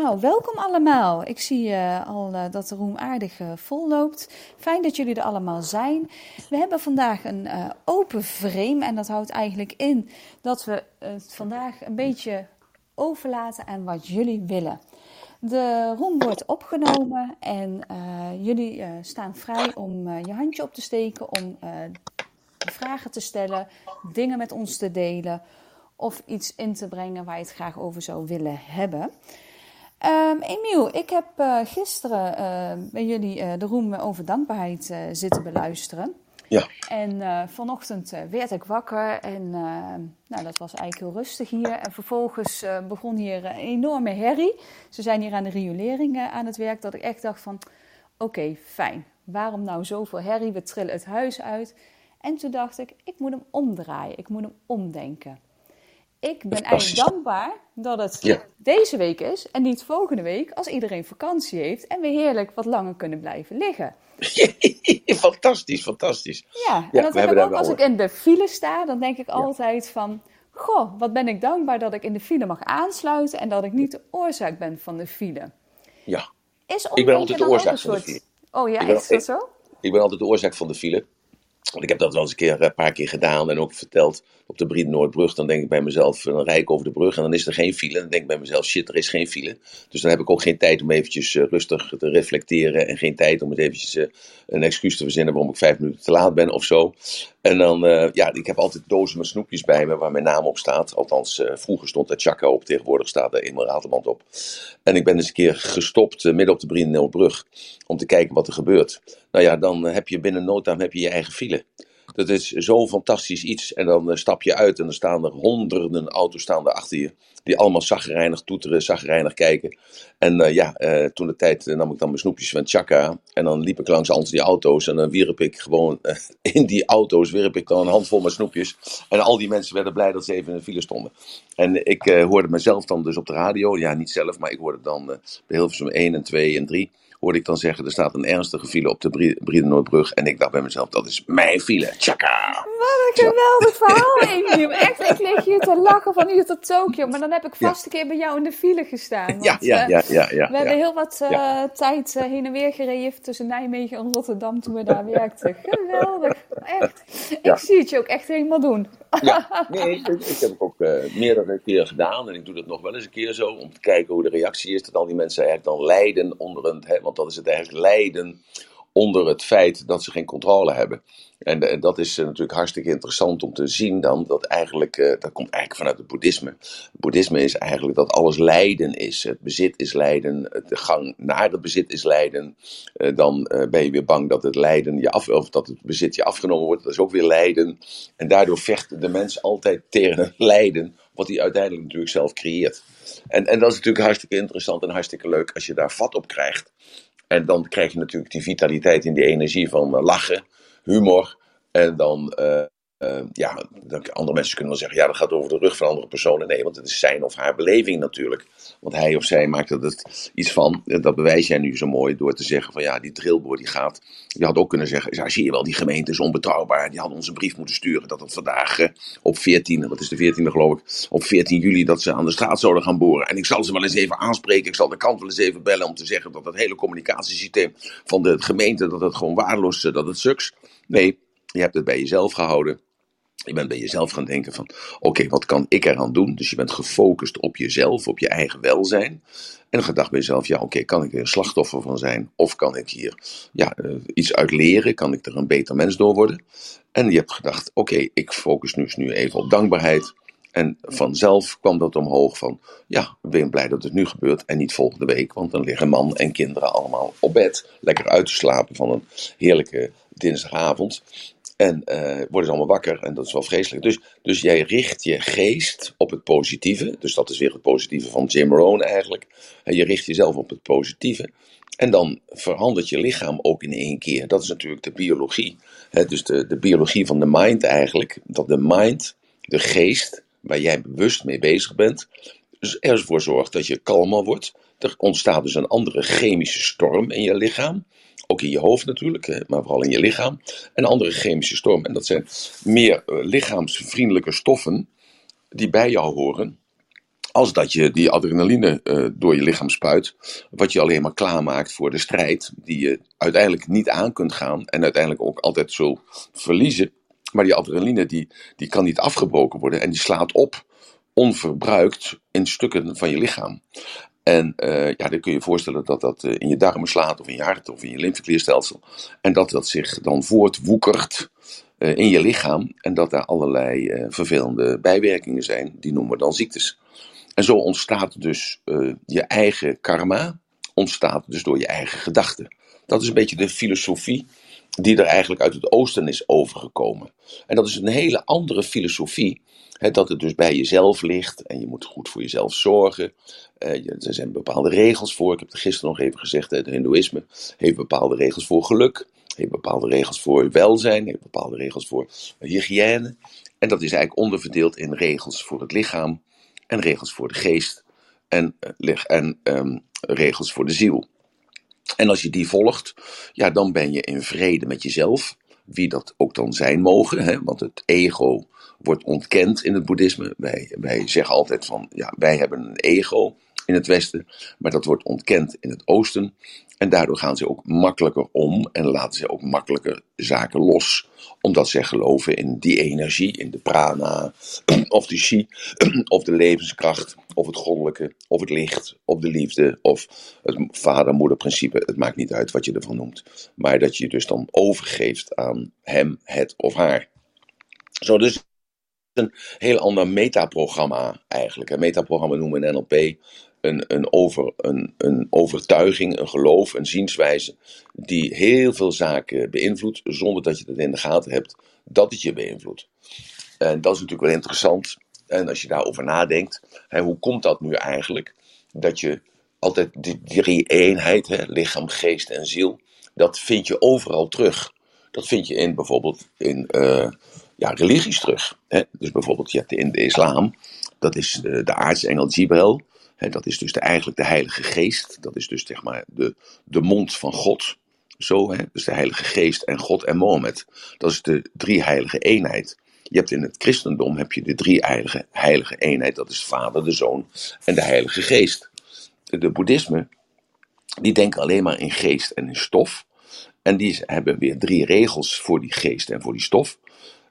Nou, welkom allemaal. Ik zie uh, al uh, dat de room aardig uh, vol loopt. Fijn dat jullie er allemaal zijn. We hebben vandaag een open frame en dat houdt eigenlijk in dat we het vandaag een beetje overlaten aan wat jullie willen. De room wordt opgenomen en jullie staan vrij om je handje op te steken, om vragen te stellen, dingen met ons te delen of iets in te brengen waar je het graag over zou willen hebben. Um, Emiel, ik heb uh, gisteren uh, bij jullie uh, de roem over dankbaarheid zitten beluisteren. Ja. En vanochtend werd ik wakker en nou, dat was eigenlijk heel rustig hier. En vervolgens begon hier een enorme herrie. Ze zijn hier aan de riolering aan het werk, dat ik echt dacht van, oké, fijn. Waarom nou zoveel herrie? We trillen het huis uit. En toen dacht ik, ik moet hem omdraaien, ik moet hem omdenken ik ben eigenlijk dankbaar dat het deze week is en niet volgende week als iedereen vakantie heeft en we heerlijk wat langer kunnen blijven liggen. fantastisch, fantastisch. Ja, en dat heb ik ook als ik in de file sta, dan denk ik altijd van, goh, wat ben ik dankbaar dat ik in de file mag aansluiten en dat ik niet de oorzaak ben van de file. Ja, is ik ben altijd de oorzaak van de file. Oh ja, is dat zo? Ik ben altijd de oorzaak van de file. Want ik heb dat wel eens een, keer, een paar keer gedaan en ook verteld op de Brien Noordbrug. Dan denk ik bij mezelf, dan rijd ik over de brug en dan is er geen file. Dan denk ik bij mezelf, shit, er is geen file. Dus dan heb ik ook geen tijd om eventjes uh, rustig te reflecteren. En geen tijd om het eventjes uh, een excuus te verzinnen waarom ik vijf minuten te laat ben of zo. En dan, ja, ik heb altijd dozen met snoepjes bij me waar mijn naam op staat. Althans, vroeger stond daar Chaka op, tegenwoordig staat er Emil Raterband op. En ik ben eens een keer gestopt midden op de Brien Noordbrug om te kijken wat er gebeurt. Nou ja, dan heb je binnen no time heb je je eigen file. Dat is zo'n fantastisch iets. En dan uh, stap je uit en dan staan er honderden auto's staan er achter je. Die allemaal zagrijnig toeteren, zagrijnig kijken. En uh, ja, uh, toen de tijd nam ik dan mijn snoepjes van Chaka. En dan liep ik langs al die auto's. En dan wierp ik gewoon in die auto's wierp ik dan een handvol met snoepjes. En al die mensen werden blij dat ze even in de file stonden. En ik hoorde mezelf dan dus op de radio. Ja, niet zelf, maar ik hoorde dan bij Hilversum 1 en 2 en 3 hoorde ik dan zeggen, er staat een ernstige file op de Briedenoordbrug. En ik dacht bij mezelf, dat is mijn file. Tjaka! Wat een geweldig verhaal, Emiel. Echt, ik lig hier te lachen van hier tot Tokio. Maar dan heb ik vast een keer bij jou in de file gestaan. Want, ja, ja, ja, ja, ja, We hebben heel wat uh, tijd uh, heen en weer gereden tussen Nijmegen en Rotterdam toen we daar werkten. Geweldig, echt. Ik zie het je ook echt helemaal doen. Ja, nee, ik, ik heb het ook uh, meerdere keren gedaan. En ik doe dat nog wel eens een keer zo. Om te kijken hoe de reactie is. Dat al die mensen eigenlijk dan lijden onder een... Hè, want dat is het eigenlijk lijden onder het feit dat ze geen controle hebben. En, en dat is uh, natuurlijk hartstikke interessant om te zien dan, dat eigenlijk, uh, dat komt eigenlijk vanuit het boeddhisme. Het boeddhisme is eigenlijk dat alles lijden is. Het bezit is lijden, de gang naar het bezit is lijden. Dan ben je weer bang dat het lijden je af, dat het bezit je afgenomen wordt, dat is ook weer lijden. En daardoor vecht de mens altijd tegen het lijden, wat hij uiteindelijk natuurlijk zelf creëert. En, en dat is natuurlijk hartstikke interessant en hartstikke leuk als je daar vat op krijgt. En dan krijg je natuurlijk die vitaliteit en die energie van lachen, humor. En dan, uh, ja, andere mensen kunnen wel zeggen, ja, dat gaat over de rug van andere personen. Nee, want het is zijn of haar beleving natuurlijk. Want hij of zij maakt er iets van. Dat bewijs jij nu zo mooi door te zeggen van, ja, die drillboor die gaat. Je had ook kunnen zeggen, ja, zie je wel, die gemeente is onbetrouwbaar. Die hadden ons een brief moeten sturen dat het vandaag uh, op 14, wat is de 14e geloof ik, op 14 juli dat ze aan de straat zouden gaan boren. En ik zal ze wel eens even aanspreken. Ik zal de kant wel eens even bellen om te zeggen dat het hele communicatiesysteem van de gemeente, dat het gewoon waardeloos, dat het suks. Nee, je hebt het bij jezelf gehouden. Je bent bij jezelf gaan denken van, oké, wat kan ik eraan doen? Dus je bent gefocust op jezelf, op je eigen welzijn. En gedacht bij jezelf, ja, oké, kan ik er een slachtoffer van zijn? Of kan ik hier ja, uh, iets uit leren? Kan ik er een beter mens door worden? En je hebt gedacht, oké, ik focus nu, nu even op dankbaarheid. En vanzelf kwam dat omhoog van, ja, ik ben blij dat het nu gebeurt en niet volgende week. Want dan liggen man en kinderen allemaal op bed, lekker uit te slapen van een heerlijke dinsdagavond. En uh, worden ze allemaal wakker en dat is wel vreselijk. Dus, dus jij richt je geest op het positieve. Dus dat is weer het positieve van Jim Rohn eigenlijk. En je richt jezelf op het positieve. En dan verandert je lichaam ook in één keer. Dat is natuurlijk de biologie. He, dus de, de biologie van de mind eigenlijk. Dat de mind, de geest, waar jij bewust mee bezig bent, dus ervoor zorgt dat je kalmer wordt. Er ontstaat dus een andere chemische storm in je lichaam. Ook in je hoofd natuurlijk, maar vooral in je lichaam. Een andere chemische storm. En dat zijn meer eh, lichaamsvriendelijke stoffen die bij jou horen. als dat je die adrenaline uh, door je lichaam spuit, wat je alleen maar klaarmaakt voor de strijd, die je uiteindelijk niet aan kunt gaan en uiteindelijk ook altijd zult verliezen. Maar die adrenaline die, die kan niet afgebroken worden en die slaat op, onverbruikt, in stukken van je lichaam. En uh, ja, dan kun je je voorstellen dat dat uh, in je darmen slaat, of in je hart, of in je lymfeklierstelsel. En dat dat zich dan voortwoekert uh, in je lichaam. En dat daar allerlei vervelende bijwerkingen zijn. Die noemen we dan ziektes. En zo ontstaat dus je eigen karma, ontstaat dus door je eigen gedachten. Dat is een beetje de filosofie die er eigenlijk uit het oosten is overgekomen. En dat is een hele andere filosofie dat het dus bij jezelf ligt en je moet goed voor jezelf zorgen. Uh, er zijn bepaalde regels voor. Ik heb het gisteren nog even gezegd: het Hindoeïsme heeft bepaalde regels voor geluk, heeft bepaalde regels voor welzijn, heeft bepaalde regels voor hygiëne. En dat is eigenlijk onderverdeeld in regels voor het lichaam en regels voor de geest en, uh, en um, regels voor de ziel. En als je die volgt, ja, dan ben je in vrede met jezelf, wie dat ook dan zijn mogen, hè, want het ego wordt ontkend in het boeddhisme. Wij, wij zeggen altijd van, ja, wij hebben een ego in het Westen, maar dat wordt ontkend in het Oosten. En daardoor gaan ze ook makkelijker om en laten ze ook makkelijker zaken los. Omdat ze geloven in die energie, in de prana, of de chi, of de levenskracht, of het goddelijke, of het licht, of de liefde, of het vader-moeder-principe. Het maakt niet uit wat je ervan noemt. Maar dat je dus dan overgeeft aan hem, het of haar. Zo, dus een heel ander metaprogramma eigenlijk. Een metaprogramma noemen we een NLP een, een, over, een, een overtuiging, een geloof, een zienswijze die heel veel zaken beïnvloedt zonder dat je het in de gaten hebt dat het je beïnvloedt. En dat is natuurlijk wel interessant. En als je daarover nadenkt, hè, hoe komt dat nu eigenlijk? Dat je altijd die drie eenheid, hè, lichaam, geest en ziel, dat vind je overal terug. Dat vind je in bijvoorbeeld in uh, ja, religies terug. Hè? Dus bijvoorbeeld je hebt in de islam, dat is de, de aartsengel Jibril. Dat is dus de, eigenlijk de Heilige Geest. Dat is dus zeg maar de, de mond van God. Zo, dus de Heilige Geest en God en Mohammed. Dat is de drie heilige eenheid. Je hebt in het christendom heb je de drie heilige, heilige eenheid. Dat is Vader, de Zoon en de Heilige Geest. De boeddhisme, die denken alleen maar in geest en in stof. En die hebben weer drie regels voor die geest en voor die stof.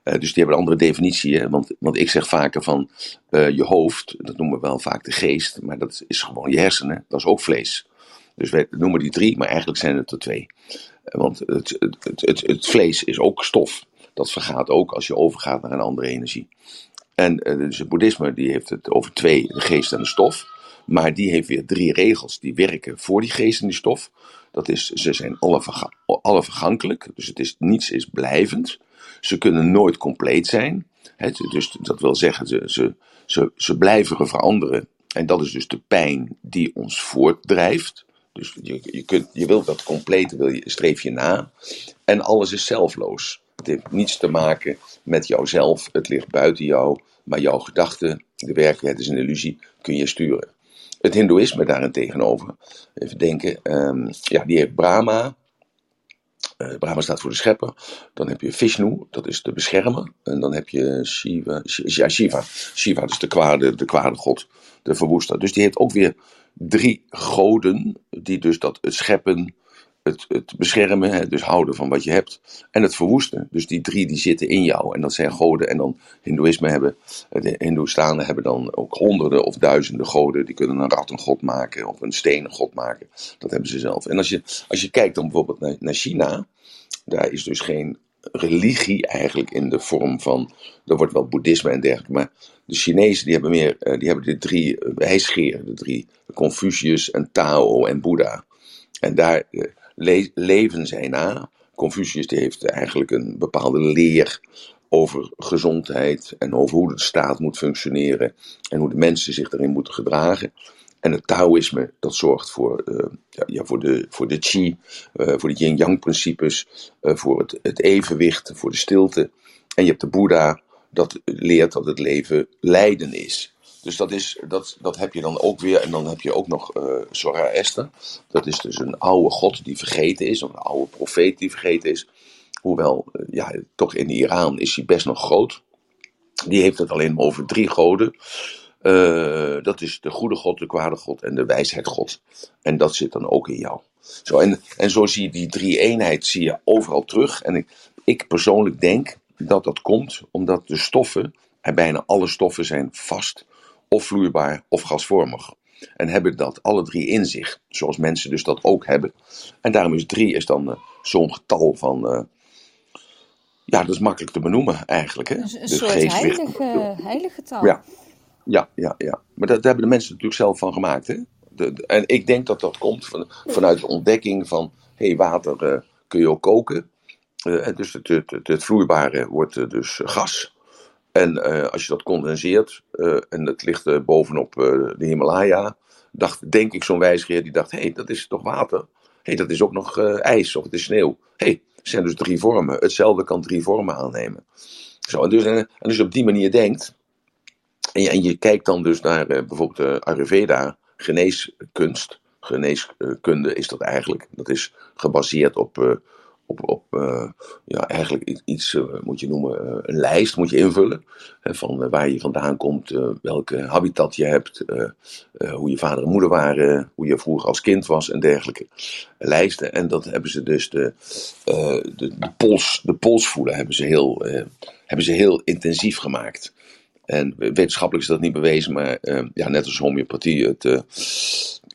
Uh, dus die hebben een andere definitie. Want, want ik zeg vaker van uh, je hoofd, dat noemen we wel vaak de geest, maar dat is gewoon je hersenen, dat is ook vlees. Dus wij noemen die drie, maar eigenlijk zijn het er twee. Uh, want het, het, het, het, vlees is ook stof. Dat vergaat ook als je overgaat naar een andere energie. En dus het boeddhisme die heeft het over twee, de geest en de stof. Maar die heeft weer drie regels die werken voor die geest en die stof. Dat is, ze zijn alle, verga alle vergankelijk, dus het is, niets is blijvend. Ze kunnen nooit compleet zijn. dus dat wil zeggen, ze, ze, ze, ze blijven veranderen. En dat is dus de pijn die ons voortdrijft. Dus je, je, kunt, je wilt dat complete, wil je, streef je na. En alles is zelfloos. Het heeft niets te maken met jouzelf. Het ligt buiten jou. Maar jouw gedachten, de werkelijkheid is een illusie, kun je sturen. Het Hindoeïsme daarentegenover, even denken, um, ja, die heeft Brahma, uh, Brahma staat voor de schepper. Dan heb je Vishnu, dat is de beschermer. En dan heb je Shiva, Shiva. Shiva, de kwade, de kwade god, de verwoester. Dus die heeft ook weer drie goden, die dus dat scheppen, het, het beschermen, hè, dus houden van wat je hebt, en het verwoesten. Dus die drie die zitten in jou. En dat zijn goden. En dan Hindoeïsme hebben, de Hindoestanen hebben dan ook honderden of duizenden goden. Die kunnen een rat een god maken of een steen een god maken. Dat hebben ze zelf. En als je, als je kijkt dan bijvoorbeeld naar, naar China, daar is dus geen religie eigenlijk in de vorm van, er wordt wel boeddhisme en dergelijke, maar de Chinezen die hebben meer, eh, die hebben de drie wijsgeren, de drie Confucius en Tao en Boeddha. En daar eh, leven zij na. Confucius die heeft eigenlijk een bepaalde leer over gezondheid en over hoe de staat moet functioneren en hoe de mensen zich daarin moeten gedragen. En het Taoïsme, dat zorgt voor, uh, ja, voor, de, voor de Qi, uh, voor de Yin-Yang principes, uh, voor het, het evenwicht, voor de stilte. En je hebt de Boeddha, dat leert dat het leven lijden is. Dus dat, is, dat, dat heb je dan ook weer. En dan heb je ook nog uh, Zoroaster. Dat is dus een oude god die vergeten is. Of een oude profeet die vergeten is. Hoewel, uh, ja, toch in Iran is hij best nog groot. Die heeft het alleen over drie goden. Uh, dat is de goede God, de kwade God en de wijsheid God. En dat zit dan ook in jou. Zo, en, en zo zie je die drie eenheid zie je overal terug. En ik, ik persoonlijk denk dat dat komt omdat de stoffen, en bijna alle stoffen zijn vast, of vloeibaar of gasvormig. En hebben dat alle drie in zich, zoals mensen dus dat ook hebben. En daarom is drie is dan uh, zo'n getal van, uh, ja, dat is makkelijk te benoemen eigenlijk. Hè? Een, een soort heilige, heilige getal. Ja, ja, ja, ja. maar dat, daar hebben de mensen natuurlijk zelf van gemaakt. Hè? De, de, en ik denk dat dat komt van, vanuit de ontdekking van, hé, hey, water uh, kun je ook koken. dus het, het, het, het, vloeibare wordt dus gas. En uh, als je dat condenseert uh, en het ligt uh, bovenop de Himalaya, dacht, denk ik zo'n wijsgeer die dacht, hé, hey, dat is toch water? Hé, hey, dat is ook nog ijs of het is sneeuw. Hé, hey, het zijn dus drie vormen. Hetzelfde kan drie vormen aannemen. Zo, en, dus, en, je op die manier denkt, en je, en je kijkt dan dus naar bijvoorbeeld de Ayurveda, geneeskunst, geneeskunde is dat eigenlijk. Dat is gebaseerd op op, op uh, ja, eigenlijk iets, uh, moet je noemen, uh, een lijst moet je invullen. Van waar je vandaan komt, welke habitat je hebt, hoe je vader en moeder waren, hoe je vroeger als kind was en dergelijke lijsten. En dat hebben ze dus de, de, de, pols, de pols voelen, hebben ze heel, hebben ze heel intensief gemaakt. En wetenschappelijk is dat niet bewezen, maar ja, net als homeopathie, het,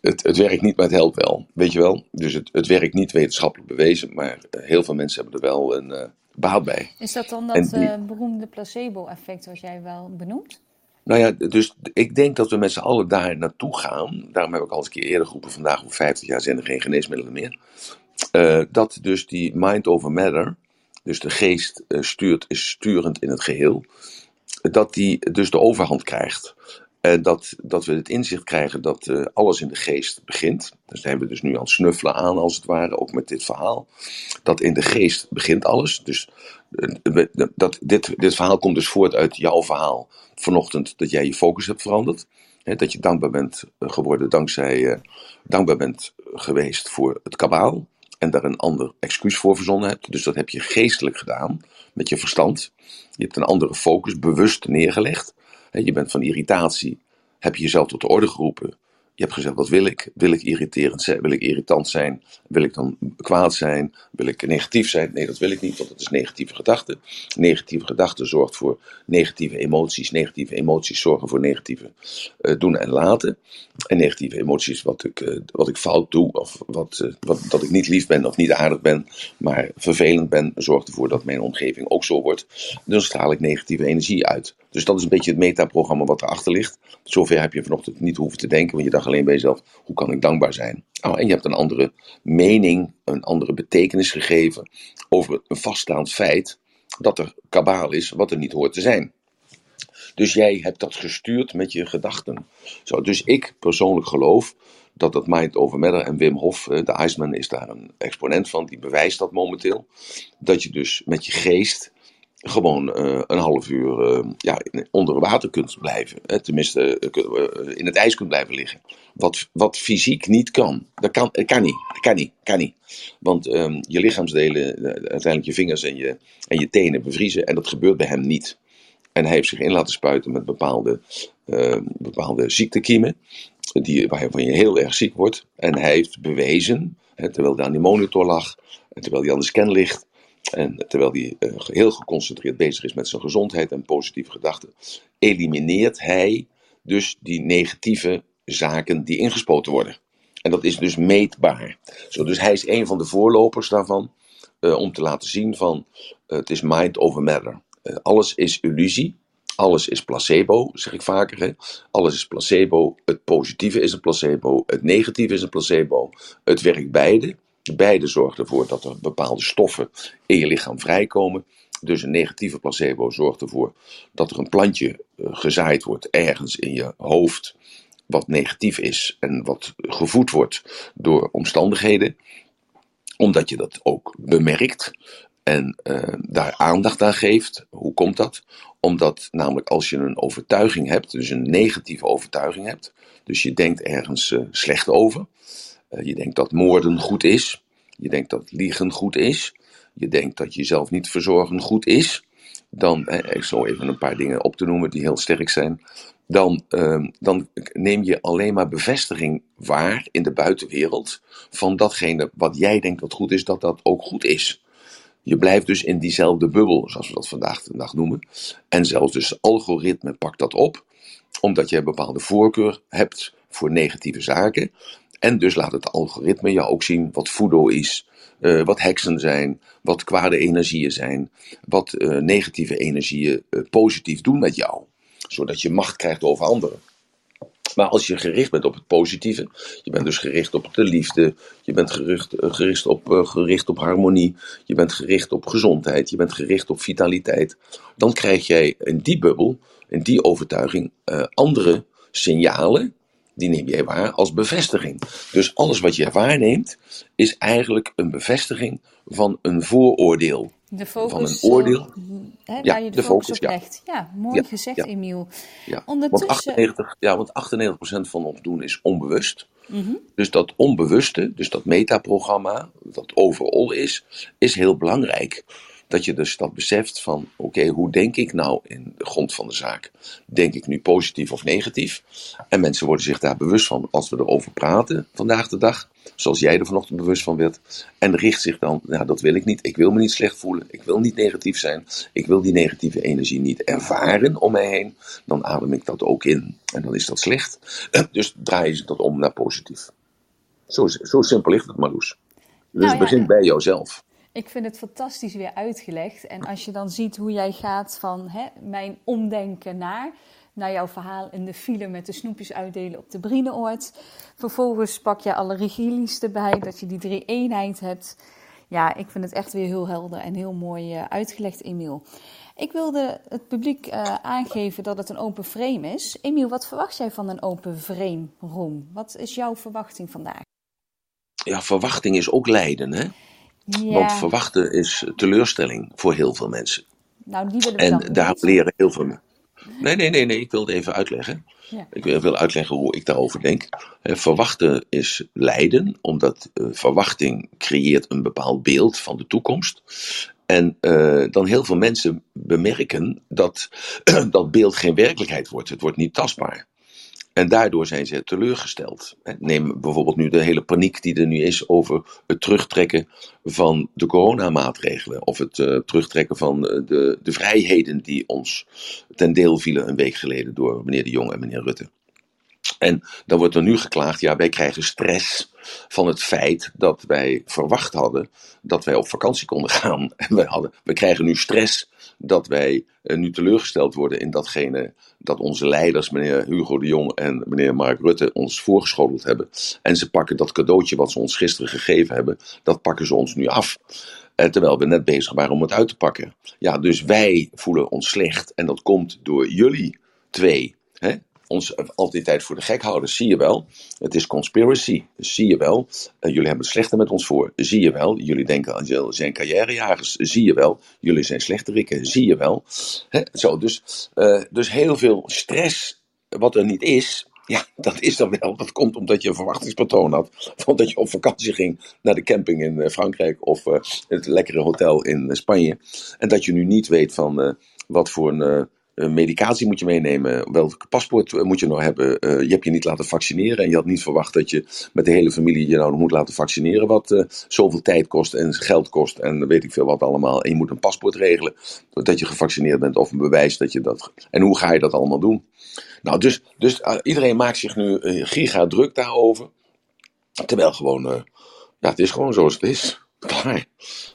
het, het werkt niet, maar het helpt wel. Weet je wel? Dus het, het werkt niet wetenschappelijk bewezen, maar eh, heel veel mensen hebben er wel een uh, baat bij. Is dat dan dat die, uh, beroemde placebo-effect wat jij wel benoemt? Nou ja, dus ik denk dat we met z'n allen daar naartoe gaan. Daarom heb ik al eens een keer eerder geroepen, vandaag over 50 jaar zijn er geen geneesmiddelen meer. Uh, dat dus die mind over matter, dus de geest stuurt, is sturend in het geheel, dat die dus de overhand krijgt. En dat, dat we het inzicht krijgen dat uh, alles in de geest begint. Daar zijn we dus nu aan het snuffelen aan, als het ware, ook met dit verhaal. Dat in de geest begint alles. Dus uh, dat, dit, dit verhaal komt dus voort uit jouw verhaal vanochtend, dat jij je focus hebt veranderd. Dat je dankbaar bent eh, geworden dankzij, dankbaar bent geweest voor het kabaal. En daar een ander excuus voor verzonnen hebt. Dus dat heb je geestelijk gedaan, met je verstand. Je hebt een andere focus bewust neergelegd. Je bent van irritatie, heb je jezelf tot de orde geroepen. Je hebt gezegd, wat wil ik? Wil ik irriterend zijn? Wil ik irritant zijn? Wil ik dan kwaad zijn? Wil ik negatief zijn? Nee, dat wil ik niet, want dat is negatieve gedachte. Negatieve gedachte zorgt voor negatieve emoties. Negatieve emoties zorgen voor negatieve uh, doen en laten. En negatieve emoties wat ik, uh, wat ik fout doe, of wat, uh, wat, dat ik niet lief ben of niet aardig ben, maar vervelend ben, zorgt ervoor dat mijn omgeving ook zo wordt. Dan straal ik negatieve energie uit. Dus dat is een beetje het metaprogramma wat erachter ligt. Zover heb je vanochtend niet hoeven te denken, want je dacht alleen bij jezelf: hoe kan ik dankbaar zijn? Oh, en je hebt een andere mening, een andere betekenis gegeven over een vaststaand feit dat er kabaal is wat er niet hoort te zijn. Dus jij hebt dat gestuurd met je gedachten. Zo, dus ik persoonlijk geloof dat dat Mind Over Matter en Wim Hof, eh, de Iceman is daar een exponent van, die bewijst dat momenteel. Dat je dus met je geest gewoon uh, een half uur uh, ja, onder water kunt blijven. Hè, tenminste, uh, in het ijs kunt blijven liggen. Wat, wat fysiek niet kan. Dat kan, kan niet. Dat kan niet. Kan niet. Want um, je lichaamsdelen, uiteindelijk je vingers en je, en je tenen bevriezen. En dat gebeurt bij hem niet. En hij heeft zich in laten spuiten met bepaalde, bepaalde ziektekiemen. Die, waarvan je heel erg ziek wordt. En hij heeft bewezen, hè, terwijl hij aan die monitor lag. En terwijl hij aan de scan ligt en terwijl hij uh, heel geconcentreerd bezig is met zijn gezondheid en positieve gedachten, elimineert hij dus die negatieve zaken die ingespoten worden. En dat is dus meetbaar. Zo, dus hij is een van de voorlopers daarvan, uh, om te laten zien van uh, het is mind over matter. alles is illusie, alles is placebo, zeg ik vaker. Hè? Alles is placebo. Het positieve is een placebo. Het negatieve is een placebo. Het werkt beide. Beide zorgen ervoor dat er bepaalde stoffen in je lichaam vrijkomen. Dus een negatieve placebo zorgt ervoor dat er een plantje eh, gezaaid wordt ergens in je hoofd. Wat negatief is en wat gevoed wordt door omstandigheden. Omdat je dat ook bemerkt en uh, daar aandacht aan geeft. Hoe komt dat? Omdat namelijk als je een overtuiging hebt, dus een negatieve overtuiging hebt, dus je denkt ergens uh, slecht over, je denkt dat moorden goed is, je denkt dat liegen goed is, je denkt dat jezelf niet verzorgen goed is, dan, ik zal even een paar dingen op te noemen die heel sterk zijn, dan, ehm, dan neem je alleen maar bevestiging waar in de buitenwereld van datgene wat jij denkt wat goed is, dat dat ook goed is. Je blijft dus in diezelfde bubbel, zoals we dat vandaag de dag noemen. En zelfs dus algoritme pakt dat op, omdat je een bepaalde voorkeur hebt voor negatieve zaken. En dus laat het algoritme jou ook zien wat voedo is, uh, wat heksen zijn, wat kwade energieën zijn, wat uh, negatieve energieën uh, positief doen met jou, zodat je macht krijgt over anderen. Maar als je gericht bent op het positieve, je bent dus gericht op de liefde, je bent gericht, gericht, op, gericht op harmonie, je bent gericht op gezondheid, je bent gericht op vitaliteit, dan krijg jij in die bubbel, in die overtuiging, andere signalen die neem jij waar als bevestiging. Dus alles wat je waarneemt, is eigenlijk een bevestiging van een vooroordeel. De focus, van een oordeel. Hè, ja, waar je de, de focus, focus, op legt. Ja, mooi ja, gezegd, ja. Emiel. Ja. Ondertussen... Want 98, ja, want 98% van ons doen is onbewust. Mm -hmm. Dus dat onbewuste, dus dat metaprogramma, dat overal is, is heel belangrijk. Dat je dus dat beseft van, oké, hoe denk ik nou in de grond van de zaak? Denk ik nu positief of negatief? En mensen worden zich daar bewust van als we erover praten vandaag de dag. Zoals jij er vanochtend bewust van werd. En richt zich dan, nou dat wil ik niet. Ik wil me niet slecht voelen. Ik wil niet negatief zijn. Ik wil die negatieve energie niet ervaren om mij heen. Dan adem ik dat ook in. En dan is dat slecht. Dus draai je dat om naar positief. Zo, zo simpel ligt het, Marloes. Dus nou, het begint ja, bij jouzelf. Ik vind het fantastisch weer uitgelegd. En als je dan ziet hoe jij gaat van hè, mijn omdenken naar, naar jouw verhaal in de file met de snoepjes uitdelen op de Brieneoord. Vervolgens pak je alle regilies erbij, dat je die drie eenheid hebt. Ja, ik vind het echt weer heel helder en heel mooi uh, uitgelegd, Emiel. Ik wilde het publiek uh, aangeven dat het een open frame is. Emiel, wat verwacht jij van een open frame room? Wat is jouw verwachting vandaag? Ja, verwachting is ook lijden, hè? Ja. Want verwachten is teleurstelling voor heel veel mensen. Nou, die willen we en daar leren heel veel mensen. Nee, nee, nee, nee, ik wil het even uitleggen. Ja. Ik wil uitleggen hoe ik daarover denk. Verwachten is lijden, omdat uh, verwachting creëert een bepaald beeld van de toekomst. En uh, dan heel veel mensen bemerken dat dat beeld geen werkelijkheid wordt. Het wordt niet tastbaar. En daardoor zijn ze teleurgesteld. Neem bijvoorbeeld nu de hele paniek die er nu is over het terugtrekken van de coronamaatregelen. Of het uh, terugtrekken van eh, de, de vrijheden die ons ten deel vielen een week geleden door meneer De Jong en meneer Rutte. En dan wordt er nu geklaagd, ja, wij krijgen stress van het feit dat wij verwacht hadden dat wij op vakantie konden gaan. En wij hadden, we krijgen nu stress dat wij uh, nu teleurgesteld worden in datgene dat onze leiders, meneer Hugo de Jong en meneer Mark Rutte, ons voorgeschoteld hebben. En ze pakken dat cadeautje wat ze ons gisteren gegeven hebben, dat pakken ze ons nu af. Uh, terwijl we net bezig waren om het uit te pakken. Ja, dus wij voelen ons slecht en dat komt door jullie twee. Hè? Ons altijd tijd voor de gek houden. Zie je wel, het is conspiracy. Zie je wel, uh, jullie hebben het slechter met ons voor. Zie je wel, jullie denken aan jullie zijn carrièrejagers. Zie je wel, jullie zijn slechterikken. Zie je wel. Zo, dus, uh, dus heel veel stress wat er niet is. Ja, dat is dan wel. Dat komt omdat je een verwachtingspatroon had. Van dat je op vakantie ging naar de camping in uh, Frankrijk of het lekkere hotel in Spanje. En dat je nu niet weet van wat voor een medicatie moet je meenemen. Welk paspoort eh, moet je nog hebben? Uh, je hebt je niet laten vaccineren. En je had niet verwacht dat je met de hele familie je nou moet laten vaccineren. Wat uh, zoveel tijd kost en geld kost. En weet ik veel wat allemaal. En je moet een paspoort regelen. Dat je gevaccineerd bent. Of een bewijs dat je dat. En hoe ga je dat allemaal doen? Nou, dus, dus iedereen maakt zich nu giga druk daarover. Terwijl gewoon. ja, het is gewoon zoals het is. Klaar.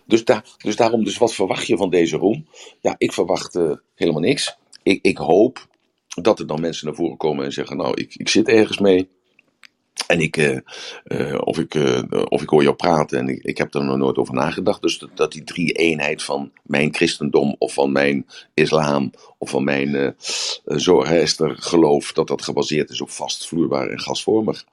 Dus, dus daarom, dus wat verwacht je van deze room? Ja, ik verwacht helemaal niks ik, ik hoop dat er dan mensen naar voren komen en zeggen: Nou, ik, ik zit ergens mee. En ik, uh, uh, of, ik, uh, of ik hoor jou praten en ik, heb er nog nooit over nagedacht. Dus dat, die drie eenheid van mijn christendom of van mijn islam of van mijn Zoroaster geloof, dat dat gebaseerd is op vastvloeibaar en gasvormig.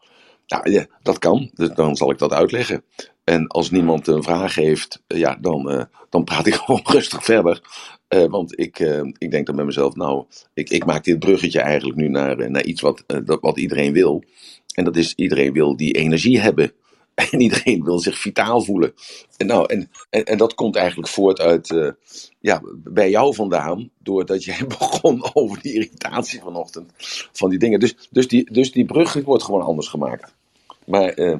Nou ja, dat kan, dus dan zal ik dat uitleggen. En als niemand een vraag heeft, ja, dan, dan praat ik gewoon rustig verder. Uh, want ik, uh, ik denk dan bij mezelf, nou, ik, ik maak dit bruggetje eigenlijk nu naar, uh, naar iets wat, dat, wat iedereen wil. En dat is, iedereen wil die energie hebben En iedereen wil zich vitaal voelen. En, nou, en, en, en dat komt eigenlijk voort uit, uh, ja, bij jou vandaan, doordat jij begon over die irritatie vanochtend, van die dingen. Dus, dus, die, dus die brug wordt gewoon anders gemaakt. Maar uh,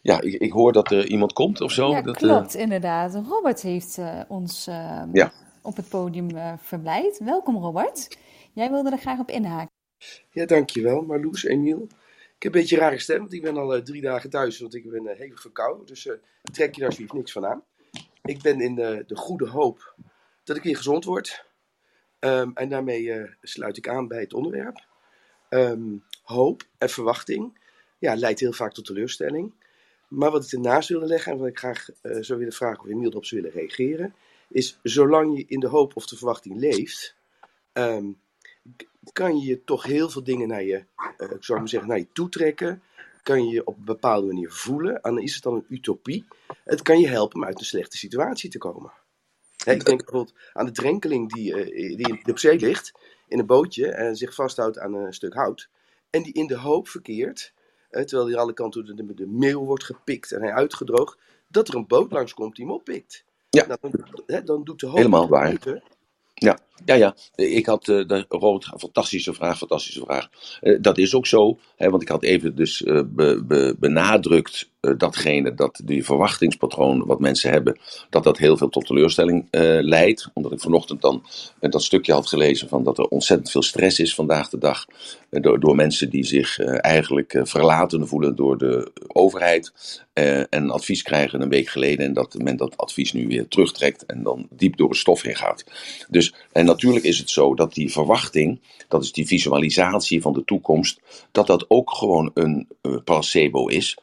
ja, ik, ik, hoor dat er iemand komt of zo. Ja, dat, klopt, uh... inderdaad. Robert heeft ons ja. Op het podium verblijd. Welkom, Robert. Jij wilde er graag op inhaken. Ja, dankjewel, Marloes, Emiel. Ik heb een beetje een rare stem, want ik ben al uh, drie dagen thuis, want ik ben uh, hevig verkouden. Dus uh, trek je daar alsjeblieft niks van aan. Ik ben in de goede hoop dat ik weer gezond word. Um, en daarmee sluit ik aan bij het onderwerp. Um, hoop en verwachting ja, leidt heel vaak tot teleurstelling. Maar wat ik ernaast wilde leggen en wat ik graag zou willen vragen of Emiel erop zou willen reageren, is zolang je in de hoop of de verwachting leeft, um, kan je toch heel veel dingen naar je, uh, ik zou maar zeggen, naar je toetrekken. Kan je je op een bepaalde manier voelen. En dan is het dan een utopie. Het kan je helpen om uit een slechte situatie te komen. Ik denk bijvoorbeeld aan de drenkeling die, uh, die op zee ligt, in een bootje en zich vasthoudt aan een stuk hout. En die in de hoop verkeert, terwijl hij alle kanten de, de meel wordt gepikt en hij uitgedroogd, dat er een boot langskomt die hem oppikt. Ja. Nou, dan, hè, dan doet de hoop Helemaal waar. Ja, ja, ja. Ik had uh, de Robert, fantastische vraag, fantastische vraag. Uh, dat is ook zo, hè, want ik had even dus be, benadrukt datgene, dat die verwachtingspatroon wat mensen hebben, dat dat heel veel tot teleurstelling leidt. Omdat ik vanochtend dan dat stukje had gelezen van dat er ontzettend veel stress is vandaag de dag. door, door mensen die zich eigenlijk verlaten voelen door de overheid. en advies krijgen een week geleden en dat men dat advies nu weer terugtrekt en dan diep door het stof heen gaat. Dus, en natuurlijk is het zo dat die verwachting, dat is die visualisatie van de toekomst, dat dat ook gewoon een uh, placebo is.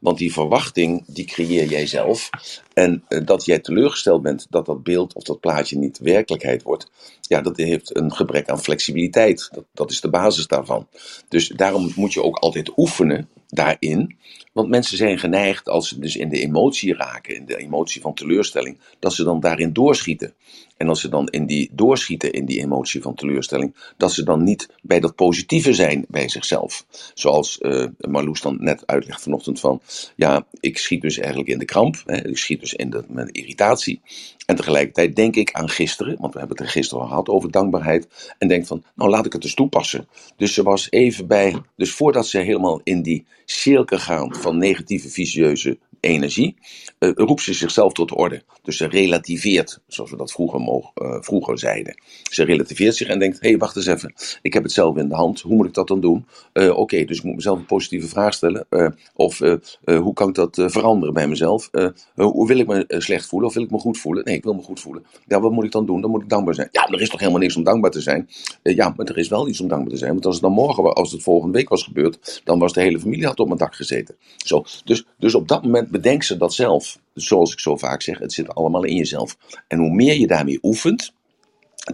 Want die verwachting, die creëer jij zelf. En uh, dat jij teleurgesteld bent dat dat beeld of dat plaatje niet werkelijkheid wordt, ja, dat heeft een gebrek aan flexibiliteit. Dat, dat is de basis daarvan. Dus daarom moet je ook altijd oefenen daarin. Want mensen zijn geneigd, als ze dus in de emotie raken, in de emotie van teleurstelling, dat ze dan daarin doorschieten. En als ze dan in die doorschieten in die emotie van teleurstelling, dat ze dan niet bij dat positieve zijn bij zichzelf. Zoals uh, Marloes dan net uitlegt vanochtend van, ja, ik schiet dus eigenlijk in de kramp, hè, ik schiet dus in de, mijn irritatie. En tegelijkertijd denk ik aan gisteren, want we hebben het er gisteren al gehad over dankbaarheid. En denk van, nou laat ik het eens toepassen. Dus ze was even bij, dus voordat ze helemaal in die cirkel gaan van negatieve, vicieuze energie, uh, roept ze zichzelf tot de orde. Dus ze relativeert, zoals we dat vroeger, uh, vroeger zeiden. Ze relativeert zich en denkt, hé, hey, wacht eens even, ik heb het zelf in de hand, hoe moet ik dat dan doen? Uh, Oké, dus ik moet mezelf een positieve vraag stellen. of hoe kan ik dat veranderen bij mezelf? hoe wil ik me slecht voelen of wil ik me goed voelen? Nee, ik wil me goed voelen. Ja, wat moet ik dan doen? Dan moet ik dankbaar zijn. Ja, er is toch helemaal niks om dankbaar te zijn? ja, maar er is wel iets om dankbaar te zijn. Want als het dan morgen, als het volgende week was gebeurd, dan was de hele familie had op mijn dak gezeten. Zo, dus, dus op dat moment bedenk ze dat zelf. Zoals ik zo vaak zeg, het zit allemaal in jezelf. En hoe meer je daarmee oefent,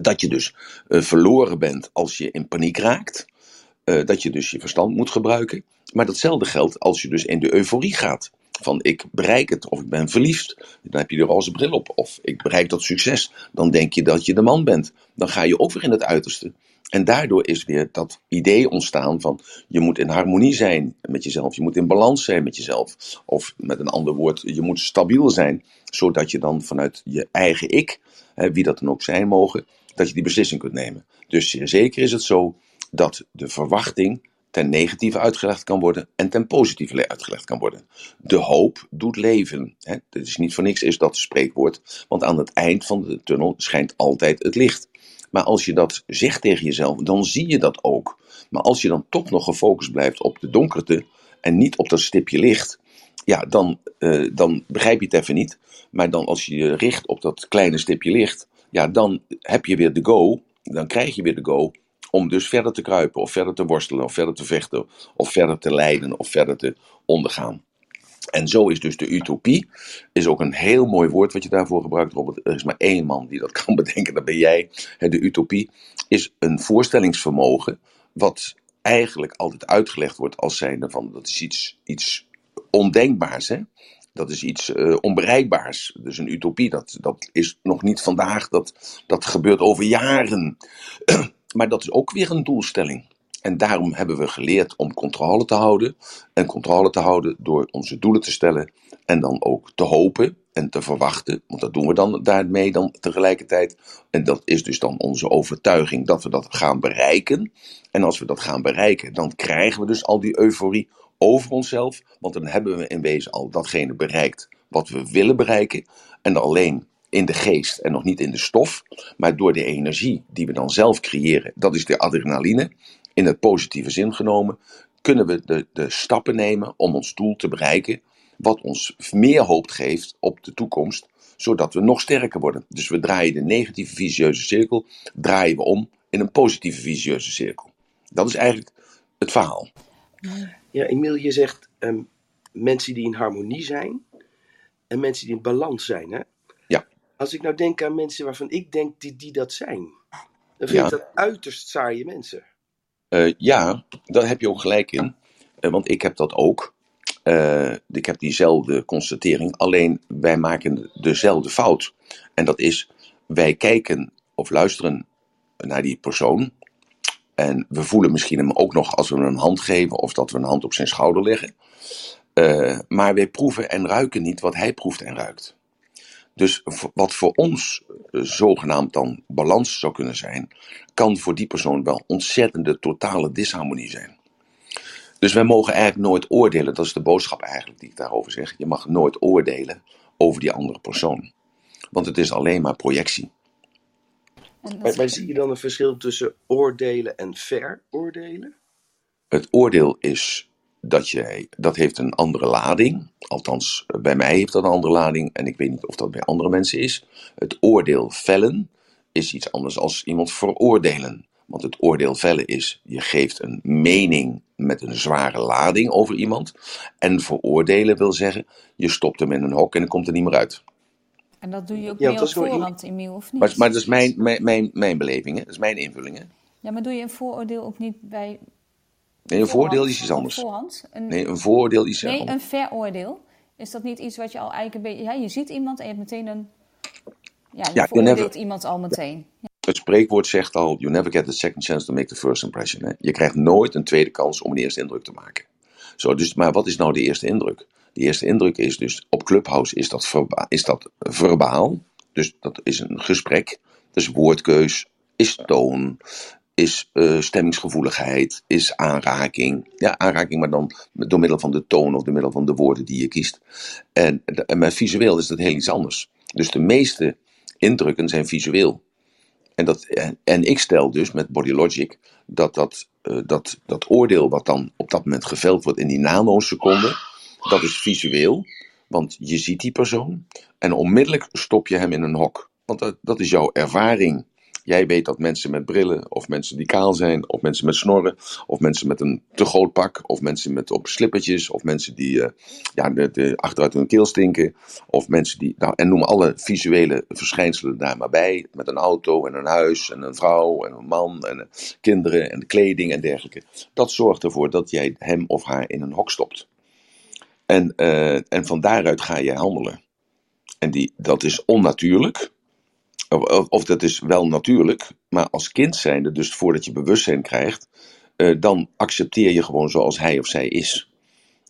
dat je dus uh, verloren bent als je in paniek raakt. Uh, dat je dus je verstand moet gebruiken. Maar datzelfde geldt als je dus in de euforie gaat. Van ik bereik het, of ik ben verliefd. Dan heb je de roze bril op. Of ik bereik dat succes. Dan denk je dat je de man bent. Dan ga je ook weer in het uiterste. En daardoor is weer dat idee ontstaan van je moet in harmonie zijn met jezelf, je moet in balans zijn met jezelf. Of met een ander woord, je moet stabiel zijn, zodat je dan vanuit je eigen ik, wie dat dan ook zijn mogen, dat je die beslissing kunt nemen. Dus zeker is het zo dat de verwachting ten negatieve uitgelegd kan worden en ten positieve uitgelegd kan worden. De hoop doet leven. Hè? Dat is niet voor niks is dat spreekwoord, want aan het eind van de tunnel schijnt altijd het licht. Maar als je dat zegt tegen jezelf, dan zie je dat ook. Maar als je dan toch nog gefocust blijft op de donkerte en niet op dat stipje licht, ja, dan, uh, dan begrijp je het even niet. Maar dan als je je richt op dat kleine stipje licht, ja, dan heb je weer de go, dan krijg je weer de go om dus verder te kruipen, of verder te worstelen, of verder te vechten, of verder te lijden, of verder te ondergaan. En zo is dus de utopie, is ook een heel mooi woord wat je daarvoor gebruikt, Robert. Er is maar één man die dat kan bedenken, dat ben jij. De utopie is een voorstellingsvermogen wat eigenlijk altijd uitgelegd wordt als zijnde van, dat is iets, iets ondenkbaars, hè? Dat is iets uh, onbereikbaars. Dus een utopie, dat, dat is nog niet vandaag, dat, dat gebeurt over jaren. maar dat is ook weer een doelstelling. En daarom hebben we geleerd om controle te houden. En controle te houden door onze doelen te stellen. En dan ook te hopen en te verwachten. Want dat doen we dan daarmee dan tegelijkertijd. En dat is dus dan onze overtuiging dat we dat gaan bereiken. En als we dat gaan bereiken, dan krijgen we dus al die euforie over onszelf. Want dan hebben we in wezen al datgene bereikt wat we willen bereiken. En alleen in de geest en nog niet in de stof. Maar door de energie die we dan zelf creëren, dat is de adrenaline, in het positieve zin genomen, kunnen we de, de stappen nemen om ons doel te bereiken. Wat ons meer hoop geeft op de toekomst, zodat we nog sterker worden. Dus we draaien de negatieve visieuze cirkel, draaien we om in een positieve visieuze cirkel. Dat is eigenlijk het verhaal. Ja, Emiel, je zegt ehm, mensen die in harmonie zijn en mensen die in balans zijn. Hè? Ja. Als ik nou denk aan mensen waarvan ik denk die, die dat zijn, dan vind Ja. ik dat uiterst saaie mensen. Eh, ja, daar heb je ook gelijk in. Eh, want ik heb dat ook. Eh, ik heb diezelfde constatering. Alleen wij maken dezelfde fout. En dat is, wij kijken of luisteren naar die persoon. En we voelen misschien hem ook nog als we hem een hand geven. Of dat we een hand op zijn schouder leggen. Maar wij proeven en ruiken niet wat hij proeft en ruikt. Dus wat voor ons eh, zogenaamd dan balans zou kunnen zijn, kan voor die persoon wel ontzettende totale disharmonie zijn. Dus wij mogen eigenlijk nooit oordelen, dat is de boodschap eigenlijk die ik daarover zeg. Je mag nooit oordelen over die andere persoon. Want het is alleen maar projectie. Maar, maar zie je dan een verschil tussen oordelen en veroordelen? Het oordeel is dat jij, dat heeft een andere lading. Althans, bij mij heeft dat een andere lading. En ik weet niet of dat bij andere mensen is. Het oordeel vellen is iets anders als iemand veroordelen. Want het oordeel vellen is, je geeft een mening met een zware lading over iemand. En veroordelen wil zeggen, je stopt hem in een hok en dan komt er niet meer uit. En dat doe je ook Ja, meer op voorhand, Emiel, of niet? Maar, maar dat is mijn, mijn, mijn, mijn beleving, hè? dat is mijn invulling. Hè? Ja, maar doe je een vooroordeel ook niet bij... Nee, een voordeel is iets anders. Voorhand? Een, Nee, een vooroordeel is iets nee, anders. een veroordeel. Is dat niet iets wat je al eigenlijk een beetje... Ja, je ziet iemand en je hebt meteen een... Ja, je Ja, veroordeelt never- iemand al meteen. Ja. Het spreekwoord zegt al: You never get a second chance to make the first impression. Hè? Je krijgt nooit een tweede kans om een eerste indruk te maken. Zo, dus, maar wat is nou de eerste indruk? De eerste indruk is dus op Clubhouse is dat, verba is dat verbaal. Dus dat is een gesprek. Dus woordkeus, is toon, is eh, stemmingsgevoeligheid, is aanraking. Ja, aanraking, maar dan door middel van de toon of door middel van de woorden die je kiest. En, en met visueel is dat heel iets anders. Dus de meeste indrukken zijn visueel. En, dat, en, ik stel dus met Body Logic dat dat, eh, dat dat oordeel wat dan op dat moment geveld wordt in die nanoseconde, dat is visueel. Want je ziet die persoon en onmiddellijk stop je hem in een hok. Want dat is jouw ervaring. Jij weet dat mensen met brillen, of mensen die kaal zijn, of mensen met snorren, of mensen met een te groot pak, of mensen met op slippertjes, of mensen die eh, ja, de, achteruit hun keel stinken, of mensen die, nou, en noem alle visuele verschijnselen daar maar bij, met een auto en een huis en een vrouw en een man en eh, kinderen en kleding en dergelijke. Dat zorgt ervoor dat jij hem of haar in een hok stopt. En, eh, en van daaruit ga je handelen. En die, dat is onnatuurlijk. Of, of- dat is wel natuurlijk, maar als kind zijnde, dus voordat je bewustzijn krijgt, eh, dan accepteer je gewoon zoals hij of zij is.